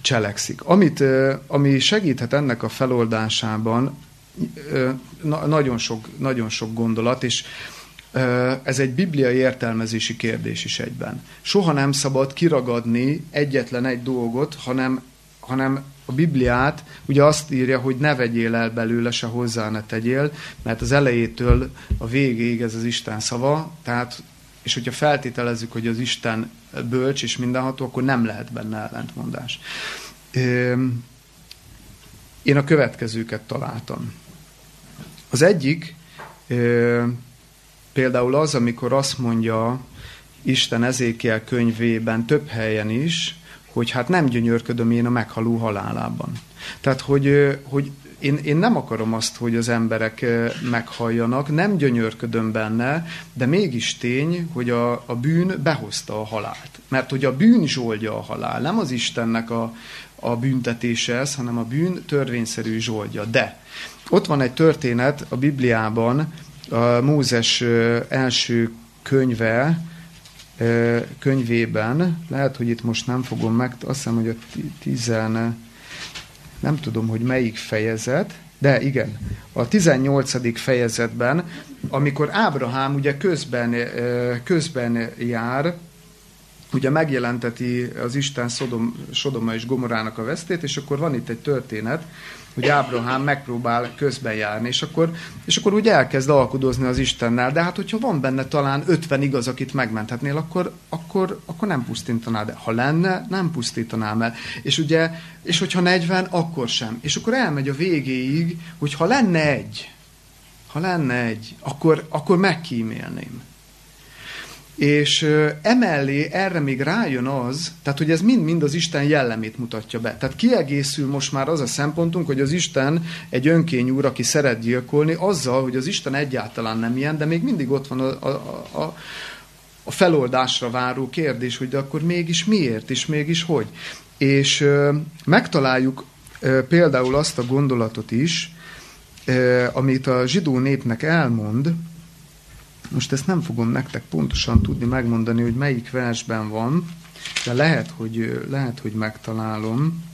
cselekszik. Amit, ami segíthet ennek a feloldásában, nagyon sok, nagyon sok gondolat, és ez egy bibliai értelmezési kérdés is egyben. Soha nem szabad kiragadni egyetlen egy dolgot, hanem, hanem a Bibliát ugye azt írja, hogy ne vegyél el belőle, se hozzá ne tegyél, mert az elejétől a végéig ez az Isten szava, tehát És hogyha feltételezzük, hogy az Isten bölcs és mindenható, akkor nem lehet benne ellentmondás. Én a következőket találtam. Az egyik például az, amikor azt mondja Isten Ezékiel könyvében több helyen is, hogy hát nem gyönyörködöm én a meghaló halálában. Tehát, hogy, hogy én, én nem akarom azt, hogy az emberek meghalljanak, nem gyönyörködöm benne, de mégis tény, hogy a, a bűn behozta a halált. Mert hogy a bűn zsoldja a halál, nem az Istennek a, a büntetése ez, hanem a bűn törvényszerű zsoldja. De ott van egy történet a Bibliában, a Mózes első könyve, könyvében, lehet, hogy itt most nem fogom meg, azt hiszem, hogy a tizen, nem tudom, hogy melyik fejezet, de igen, a 18. fejezetben, amikor Ábrahám ugye közben, közben jár, ugye megjelenteti az Isten Szodom, Sodoma és Gomorának a vesztét, és akkor van itt egy történet, hogy Ábrahám megpróbál közben járni, és akkor, és akkor úgy elkezd alkudozni az Istennel, de hát hogyha van benne talán 50 igaz, akit megmenthetnél, akkor, akkor, akkor nem pusztítanád de Ha lenne, nem pusztítanám el. És ugye, és hogyha 40, akkor sem. És akkor elmegy a végéig, hogy ha lenne egy, ha lenne egy, akkor, akkor megkímélném. És emellé erre még rájön az, tehát hogy ez mind-mind az Isten jellemét mutatja be. Tehát kiegészül most már az a szempontunk, hogy az Isten egy önkény úr, aki szeret gyilkolni, azzal, hogy az Isten egyáltalán nem ilyen, de még mindig ott van a, a, a, a feloldásra váró kérdés, hogy de akkor mégis miért, és mégis hogy. És ö, megtaláljuk ö, például azt a gondolatot is, ö, amit a zsidó népnek elmond, most ezt nem fogom nektek pontosan tudni megmondani, hogy melyik versben van, de lehet, hogy, lehet, hogy megtalálom.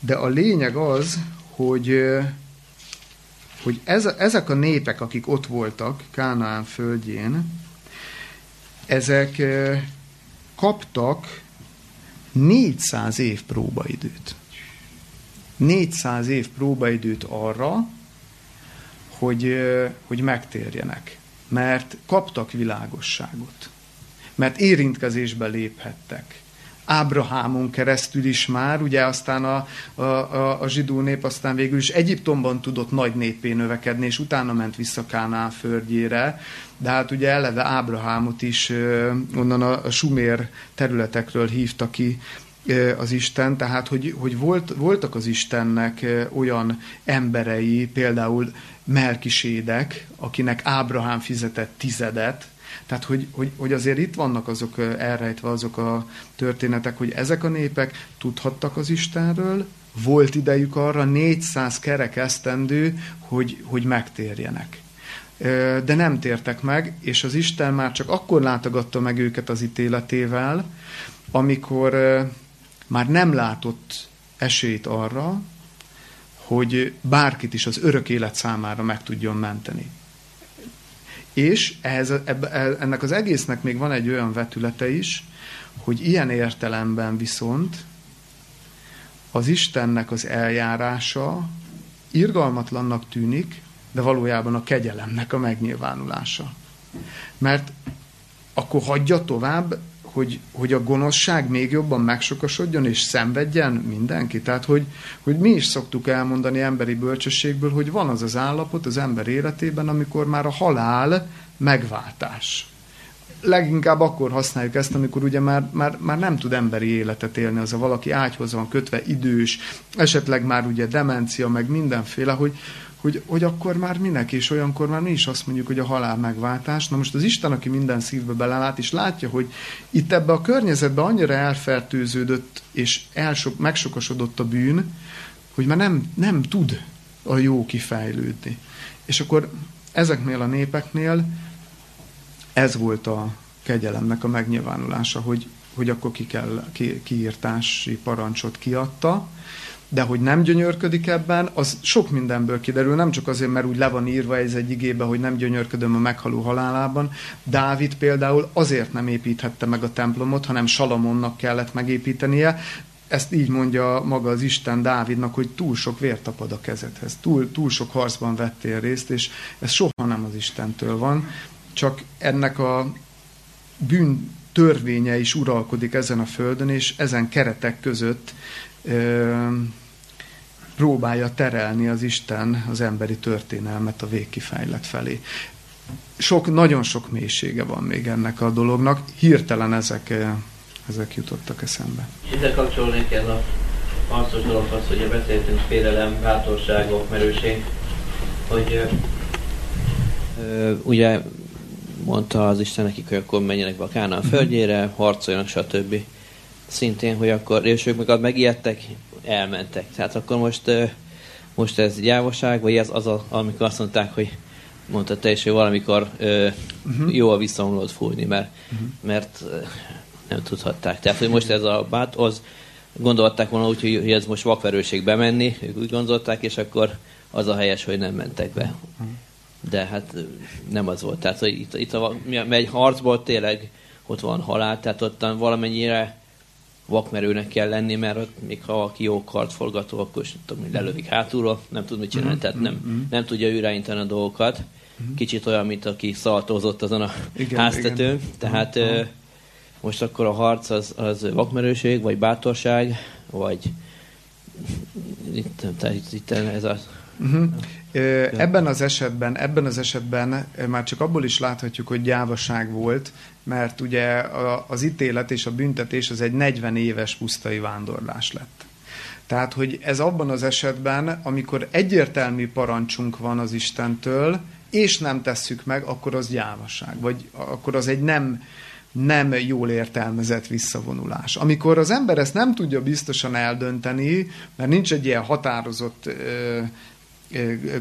De a lényeg az, hogy, hogy ez, ezek a népek, akik ott voltak Kánaán földjén, ezek kaptak 400 év próbaidőt. 400 év próbaidőt arra, hogy, hogy megtérjenek mert kaptak világosságot, mert érintkezésbe léphettek. Ábrahámon keresztül is már, ugye aztán a, a, a, a zsidó nép aztán végül is Egyiptomban tudott nagy népé növekedni, és utána ment vissza Káná földjére, de hát ugye eleve Ábrahámot is onnan a, a sumér területekről hívta ki az Isten, tehát hogy, hogy volt, voltak az Istennek olyan emberei, például Melkisédek, akinek Ábrahám fizetett tizedet, tehát, hogy, hogy, hogy azért itt vannak azok elrejtve azok a történetek, hogy ezek a népek tudhattak az Istenről, volt idejük arra 400 kerek esztendő, hogy, hogy megtérjenek. De nem tértek meg, és az Isten már csak akkor látogatta meg őket az ítéletével, amikor már nem látott esélyt arra, hogy bárkit is az örök élet számára meg tudjon menteni. És ehhez, e, ennek az egésznek még van egy olyan vetülete is, hogy ilyen értelemben viszont az Istennek az eljárása irgalmatlannak tűnik, de valójában a kegyelemnek a megnyilvánulása. Mert akkor hagyja tovább hogy, hogy a gonoszság még jobban megsokasodjon és szenvedjen mindenki. Tehát, hogy, hogy mi is szoktuk elmondani emberi bölcsességből, hogy van az az állapot az ember életében, amikor már a halál megváltás. Leginkább akkor használjuk ezt, amikor ugye már, már, már nem tud emberi életet élni, az a valaki ágyhoz van kötve, idős, esetleg már ugye demencia, meg mindenféle, hogy, hogy, hogy akkor már minek, és olyankor már mi is azt mondjuk, hogy a halál megváltás. Na most az Isten, aki minden szívbe belelát, és látja, hogy itt ebbe a környezetbe annyira elfertőződött, és elsok, megsokosodott a bűn, hogy már nem, nem tud a jó kifejlődni. És akkor ezeknél a népeknél ez volt a kegyelemnek a megnyilvánulása, hogy, hogy akkor ki kell, ki, kiírtási parancsot kiadta, de hogy nem gyönyörködik ebben, az sok mindenből kiderül, nem csak azért, mert úgy le van írva ez egy igébe, hogy nem gyönyörködöm a meghaló halálában. Dávid például azért nem építhette meg a templomot, hanem Salamonnak kellett megépítenie, ezt így mondja maga az Isten Dávidnak, hogy túl sok vér tapad a kezedhez, túl, túl sok harcban vettél részt, és ez soha nem az Istentől van, csak ennek a bűn törvénye is uralkodik ezen a földön, és ezen keretek között próbálja terelni az Isten az emberi történelmet a végkifejlet felé. Sok, nagyon sok mélysége van még ennek a dolognak, hirtelen ezek, ezek jutottak eszembe. Ide kapcsolnék ez a harcos dologhoz, hogy beszéltünk félelem, bátorságok, merőség, hogy ö, ugye mondta az Isten nekik, hogy akkor menjenek be a mhm. földjére, harcoljanak, stb. Szintén, hogy akkor, és ők meg megijedtek, elmentek. Tehát akkor most, most ez gyávaság, vagy ez az, a, amikor azt mondták, hogy mondta te is, hogy valamikor uh-huh. jó a visszaomlót fújni, mert, uh-huh. mert nem tudhatták. Tehát, hogy most ez a bát, az gondolták volna úgy, hogy ez most vakverőség bemenni, ők úgy gondolták, és akkor az a helyes, hogy nem mentek be. Uh-huh de hát nem az volt. Tehát, hogy itt, itt a, egy harcból tényleg ott van halál, tehát ott valamennyire vakmerőnek kell lenni, mert még ha valaki jó kartforgató, akkor is tudom, hogy lelövik hátulról, nem tud mit csinálni, tehát nem, mm-hmm. nem tudja irányítani a dolgokat. Kicsit olyan, mint aki szaltózott azon a igen, háztetőn. Igen. Tehát uh-huh. most akkor a harc az, az vakmerőség, vagy bátorság, vagy itt, tehát itt ez a Uh-huh. Ebben az esetben, ebben az esetben már csak abból is láthatjuk, hogy gyávaság volt, mert ugye az ítélet és a büntetés az egy 40 éves pusztai vándorlás lett. Tehát, hogy ez abban az esetben, amikor egyértelmű parancsunk van az Istentől, és nem tesszük meg, akkor az gyávaság, vagy akkor az egy nem, nem jól értelmezett visszavonulás. Amikor az ember ezt nem tudja biztosan eldönteni, mert nincs egy ilyen határozott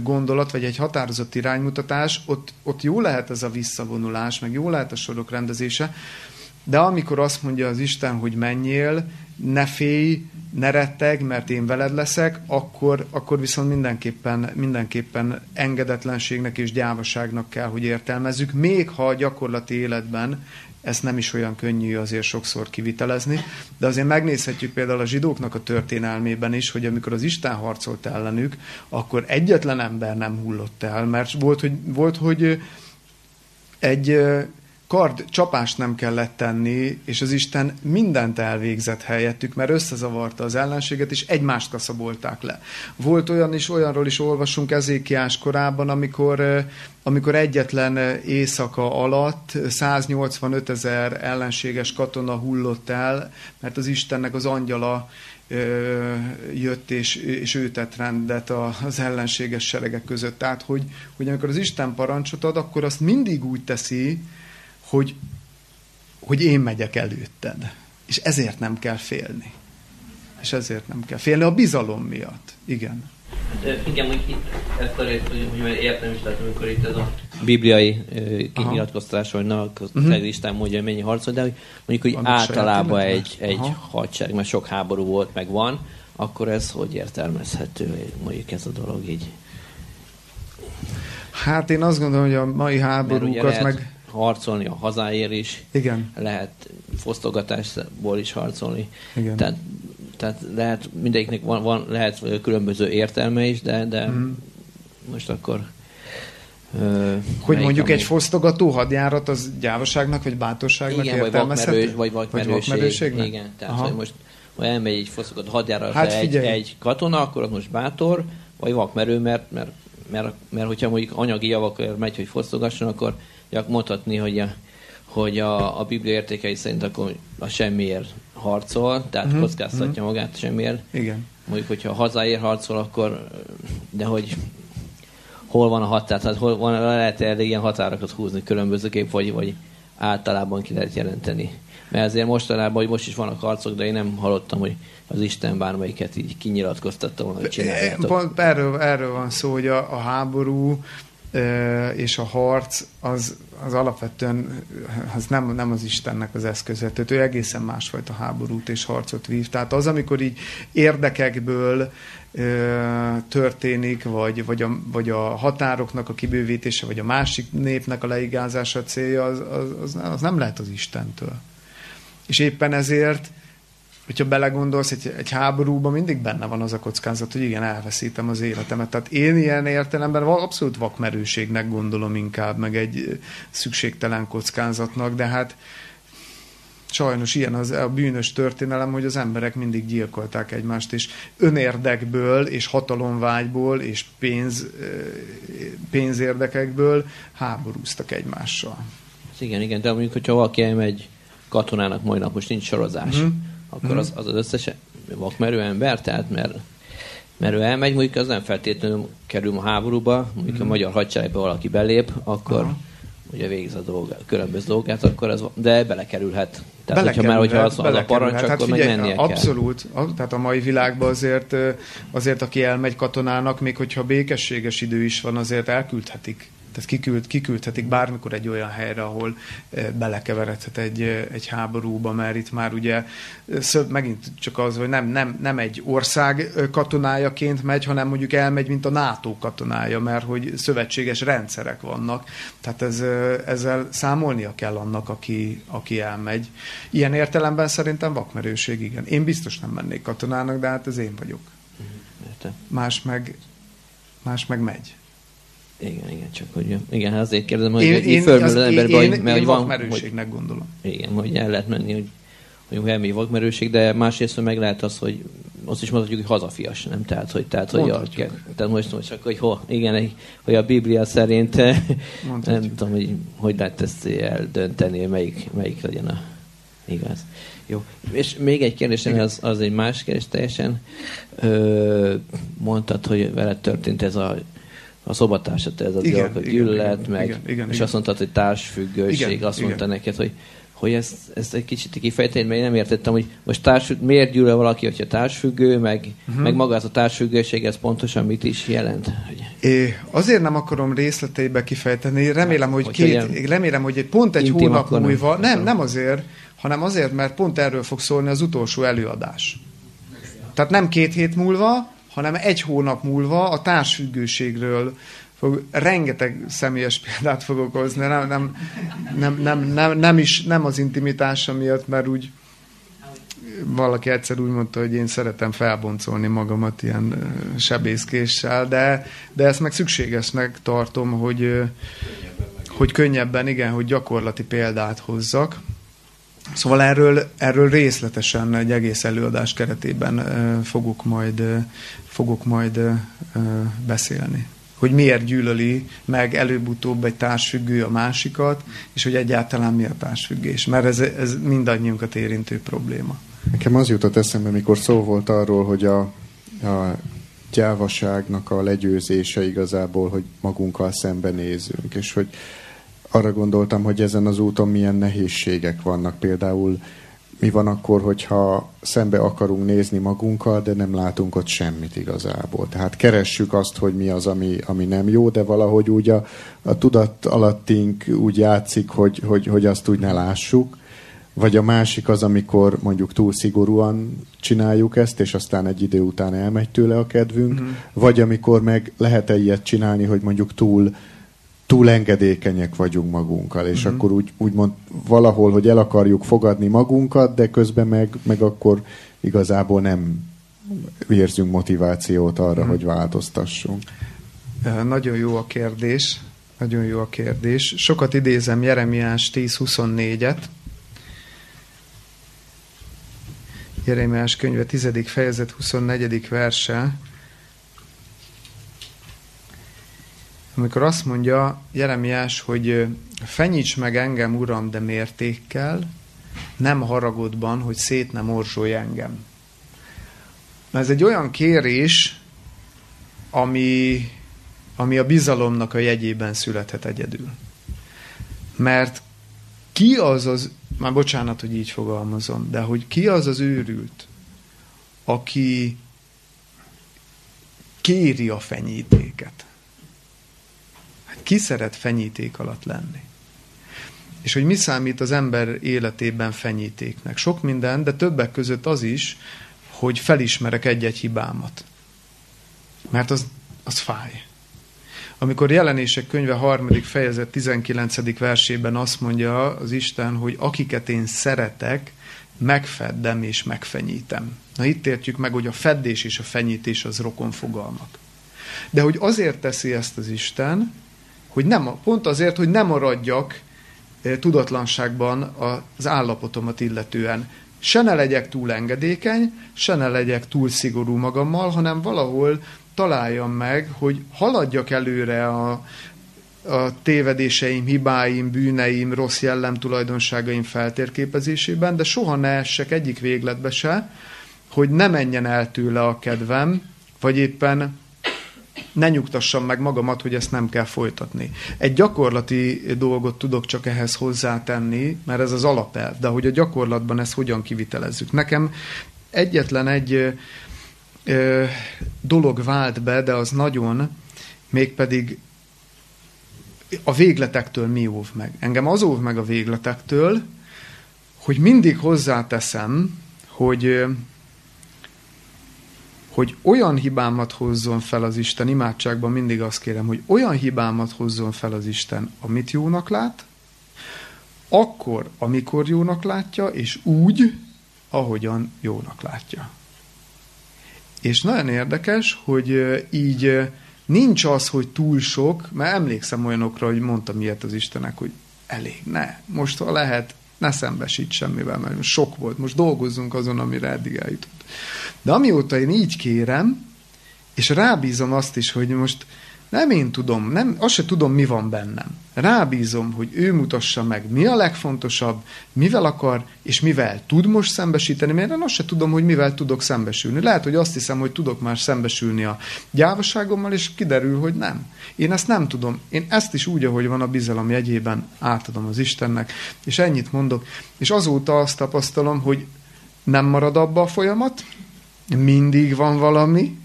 gondolat, vagy egy határozott iránymutatás, ott, ott jó lehet ez a visszavonulás, meg jó lehet a sorok rendezése, de amikor azt mondja az Isten, hogy menjél, ne félj, ne retteg, mert én veled leszek, akkor, akkor viszont mindenképpen, mindenképpen engedetlenségnek és gyávaságnak kell, hogy értelmezzük, még ha a gyakorlati életben ezt nem is olyan könnyű azért sokszor kivitelezni, de azért megnézhetjük például a zsidóknak a történelmében is, hogy amikor az Isten harcolt ellenük, akkor egyetlen ember nem hullott el, mert volt, hogy, volt, hogy egy kard csapást nem kellett tenni, és az Isten mindent elvégzett helyettük, mert összezavarta az ellenséget, és egymást kaszabolták le. Volt olyan is, olyanról is olvasunk Ezékiás korában, amikor, amikor egyetlen éjszaka alatt 185 ezer ellenséges katona hullott el, mert az Istennek az angyala jött, és, és ő tett rendet az ellenséges seregek között. Tehát, hogy, hogy amikor az Isten parancsot ad, akkor azt mindig úgy teszi, hogy, hogy én megyek előtted. És ezért nem kell félni. És ezért nem kell félni a bizalom miatt. Igen. Hát, igen, hogy itt ezt a részt, hogy, hogy értem is, tehát amikor itt ez a bibliai kinyilatkoztatás, hogy na, uh-huh. Isten mondja, hogy mennyi harcol, de hogy mondjuk, hogy Van általában egy, egy hadsereg, mert sok háború volt, meg van, akkor ez hogy értelmezhető, mondjuk ez a dolog így? Hát én azt gondolom, hogy a mai háborúkat meg harcolni a hazáért is. Igen. Lehet fosztogatásból is harcolni. Igen. Tehát, tehát lehet, mindegyiknek van, van, lehet különböző értelme is, de, de mm. most akkor Uh, hogy mondjuk ami... egy fosztogató hadjárat az gyávaságnak vagy bátorságnak Igen, értelmezhető? Vagy vakmerőség. Vagy Igen, tehát hogy most ha elmegy egy fosztogató hadjárat hát egy, egy katona, akkor az most bátor, vagy vakmerő, mert, mert, mert, mert, mert hogyha mondjuk anyagi javak megy, hogy fosztogasson, akkor mondhatni, hogy a, hogy a, a Biblia értékei szerint akkor a semmiért harcol, tehát uh-huh. kockáztatja uh-huh. magát semmiért. Igen. Mondjuk, hogyha hazáért harcol, akkor de hogy hol van a határ, tehát hol van, lehet elég ilyen határokat húzni különbözőképp, vagy, vagy általában ki lehet jelenteni. Mert azért mostanában, hogy most is vannak harcok, de én nem hallottam, hogy az Isten bármelyiket így kinyilatkoztatta volna, hogy csináljátok. Erről, erről van szó, hogy a, a háború és a harc az, az alapvetően az nem, nem az Istennek az eszköze. Tehát ő egészen másfajta háborút és harcot vív. Tehát az, amikor így érdekekből történik, vagy, vagy, a, vagy a határoknak a kibővítése, vagy a másik népnek a leigázása célja, az, az, az, nem lehet az Istentől. És éppen ezért hogyha belegondolsz, egy, egy háborúban mindig benne van az a kockázat, hogy igen, elveszítem az életemet. Tehát én ilyen értelemben abszolút vakmerőségnek gondolom inkább, meg egy szükségtelen kockázatnak, de hát Sajnos ilyen az a bűnös történelem, hogy az emberek mindig gyilkolták egymást, és önérdekből, és hatalomvágyból, és pénz, pénzérdekekből háborúztak egymással. Igen, igen, de mondjuk, hogyha valaki elmegy katonának majd nap, most nincs sorozás, mm. Akkor az, az az összes vakmerő ember, tehát mert, mert ő elmegy, mondjuk az nem feltétlenül kerül a háborúba, mondjuk mm. a magyar hadseregbe valaki belép, akkor Aha. ugye végez a dolga, különböző dolgát, akkor az, de belekerülhet. Tehát, hogyha már hogyha az, az a parancs, hát akkor figyelj, meg mennie Abszolút. Kell. Tehát a mai világban azért, azért, aki elmegy katonának, még hogyha békességes idő is van, azért elküldhetik tehát kiküld, kiküldhetik bármikor egy olyan helyre, ahol eh, belekeveredhet egy, eh, egy háborúba, mert itt már ugye szöbb, megint csak az, hogy nem, nem, nem egy ország katonájaként megy, hanem mondjuk elmegy, mint a NATO katonája, mert hogy szövetséges rendszerek vannak. Tehát ez, eh, ezzel számolnia kell annak, aki, aki elmegy. Ilyen értelemben szerintem vakmerőség, igen. Én biztos nem mennék katonának, de hát ez én vagyok. Más meg, más meg megy. Igen, igen, csak hogy igen, hát azért kérdezem, hogy én, így fölmerül az emberbe, hogy, mert hogy van... Vakmerőségnek hogy, gondolom. Igen, hogy el lehet menni, hogy hogy elmély vakmerőség, de másrészt meg lehet az, hogy azt is mondhatjuk, hogy hazafias, nem? Tehát, hogy, tehát, hogy a, tehát most, most csak, hogy ho, igen, hogy a Biblia szerint Mondhatjuk. nem tudom, hogy hogy lehet ezt eldönteni, melyik, melyik legyen a igaz. Jó. És még egy kérdés, az, az egy más kérdés teljesen. Ö, mondtad, hogy veled történt ez a a szobatársat ez a igen, hogy gyűlölet, meg, igen, igen, és igen. azt mondtad, hogy társfüggőség, igen, azt mondta igen. neked, hogy hogy ezt, ezt egy kicsit kifejteni, mert én nem értettem, hogy most társ, miért gyűlöl valaki, hogyha társfüggő, meg, uh-huh. meg maga az a társfüggőség, ez pontosan mit is jelent? É, azért nem akarom részleteibe kifejteni, remélem, hogy, két, remélem, hogy pont egy hónap múlva, nem, nem, nem azért, hanem azért, mert pont erről fog szólni az utolsó előadás. Tehát nem két hét múlva, hanem egy hónap múlva a társfüggőségről fog, rengeteg személyes példát fogok hozni, nem, nem, nem, nem, nem, nem, is, nem az intimitása miatt, mert úgy valaki egyszer úgy mondta, hogy én szeretem felboncolni magamat ilyen sebészkéssel, de, de ezt meg szükségesnek tartom, hogy, hogy könnyebben, igen, hogy gyakorlati példát hozzak. Szóval erről, erről részletesen egy egész előadás keretében fogok majd, fogok majd beszélni. Hogy miért gyűlöli meg előbb-utóbb egy társfüggő a másikat, és hogy egyáltalán mi a társfüggés. Mert ez, ez mindannyiunkat érintő probléma. Nekem az jutott eszembe, mikor szó volt arról, hogy a, a gyávaságnak a legyőzése igazából, hogy magunkkal szembenézünk, és hogy arra gondoltam, hogy ezen az úton milyen nehézségek vannak. Például mi van akkor, hogyha szembe akarunk nézni magunkkal, de nem látunk ott semmit igazából. Tehát keressük azt, hogy mi az, ami, ami nem jó, de valahogy úgy a, a tudat alattink úgy játszik, hogy, hogy, hogy azt úgy ne lássuk. Vagy a másik az, amikor mondjuk túl szigorúan csináljuk ezt, és aztán egy idő után elmegy tőle a kedvünk. Mm. Vagy amikor meg lehet-e ilyet csinálni, hogy mondjuk túl túl engedékenyek vagyunk magunkkal, és mm-hmm. akkor úgy, úgymond valahol, hogy el akarjuk fogadni magunkat, de közben meg, meg akkor igazából nem érzünk motivációt arra, mm. hogy változtassunk. Nagyon jó a kérdés. Nagyon jó a kérdés. Sokat idézem Jeremiás 10.24-et. Jeremiás könyve 10. fejezet 24. verse. Amikor azt mondja Jeremiás, hogy fenyíts meg engem, Uram, de mértékkel, nem haragodban, hogy szét nem orzsolj engem. Ez egy olyan kérés, ami, ami a bizalomnak a jegyében születhet egyedül. Mert ki az az, már bocsánat, hogy így fogalmazom, de hogy ki az az őrült, aki kéri a fenyítéket? Ki szeret fenyíték alatt lenni? És hogy mi számít az ember életében fenyítéknek? Sok minden, de többek között az is, hogy felismerek egy-egy hibámat. Mert az, az fáj. Amikor jelenések könyve harmadik fejezet 19. versében azt mondja az Isten, hogy akiket én szeretek, megfeddem és megfenyítem. Na itt értjük meg, hogy a feddés és a fenyítés az rokon fogalmak. De hogy azért teszi ezt az Isten, hogy nem, pont azért, hogy nem maradjak tudatlanságban az állapotomat illetően. Se ne legyek túl engedékeny, se ne legyek túl szigorú magammal, hanem valahol találjam meg, hogy haladjak előre a, a tévedéseim, hibáim, bűneim, rossz jellemtulajdonságaim feltérképezésében, de soha ne essek egyik végletbe se, hogy ne menjen el tőle a kedvem, vagy éppen ne nyugtassam meg magamat, hogy ezt nem kell folytatni. Egy gyakorlati dolgot tudok csak ehhez hozzátenni, mert ez az alapelv, de hogy a gyakorlatban ezt hogyan kivitelezzük. Nekem egyetlen egy ö, dolog vált be, de az nagyon, mégpedig a végletektől mi óv meg. Engem az óv meg a végletektől, hogy mindig hozzáteszem, hogy hogy olyan hibámat hozzon fel az Isten, imádságban mindig azt kérem, hogy olyan hibámat hozzon fel az Isten, amit jónak lát, akkor, amikor jónak látja, és úgy, ahogyan jónak látja. És nagyon érdekes, hogy így nincs az, hogy túl sok, mert emlékszem olyanokra, hogy mondtam ilyet az Istenek, hogy elég, ne, most ha lehet, ne szembesít semmivel, mert sok volt, most dolgozzunk azon, amire eddig eljutott. De amióta én így kérem, és rábízom azt is, hogy most nem én tudom, nem, azt se tudom, mi van bennem. Rábízom, hogy ő mutassa meg, mi a legfontosabb, mivel akar, és mivel tud most szembesíteni, mert én azt se tudom, hogy mivel tudok szembesülni. Lehet, hogy azt hiszem, hogy tudok már szembesülni a gyávaságommal, és kiderül, hogy nem. Én ezt nem tudom. Én ezt is úgy, ahogy van a bizalom jegyében, átadom az Istennek, és ennyit mondok. És azóta azt tapasztalom, hogy nem marad abba a folyamat, mindig van valami,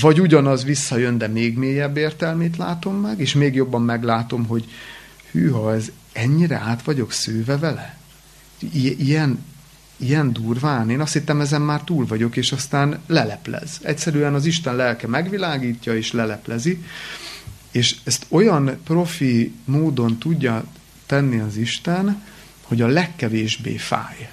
vagy ugyanaz visszajön, de még mélyebb értelmét látom meg, és még jobban meglátom, hogy hűha, ez ennyire át vagyok szőve vele? I- ilyen, ilyen durván? Én azt hittem, ezen már túl vagyok, és aztán leleplez. Egyszerűen az Isten lelke megvilágítja, és leleplezi, és ezt olyan profi módon tudja tenni az Isten, hogy a legkevésbé fáj.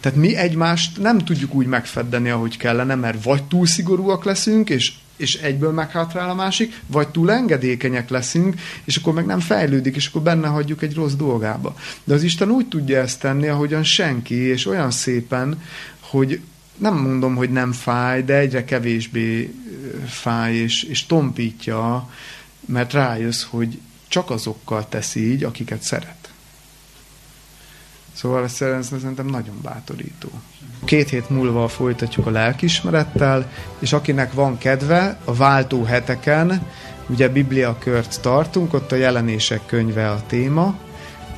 Tehát mi egymást nem tudjuk úgy megfeddeni, ahogy kellene, mert vagy túl szigorúak leszünk, és, és egyből meghátrál a másik, vagy túl engedékenyek leszünk, és akkor meg nem fejlődik, és akkor benne hagyjuk egy rossz dolgába. De az Isten úgy tudja ezt tenni, ahogyan senki, és olyan szépen, hogy nem mondom, hogy nem fáj, de egyre kevésbé fáj, és, és tompítja, mert rájössz, hogy csak azokkal teszi így, akiket szeret. Szóval ez szerintem nagyon bátorító. Két hét múlva folytatjuk a lelkismerettel, és akinek van kedve, a váltó heteken, ugye Biblia kört tartunk, ott a jelenések könyve a téma,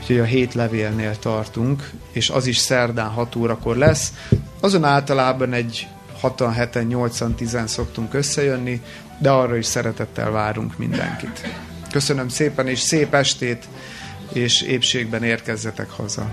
úgyhogy a hét levélnél tartunk, és az is szerdán 6 órakor lesz. Azon általában egy 6 7 8 10 szoktunk összejönni, de arra is szeretettel várunk mindenkit. Köszönöm szépen, és szép estét, és épségben érkezzetek haza.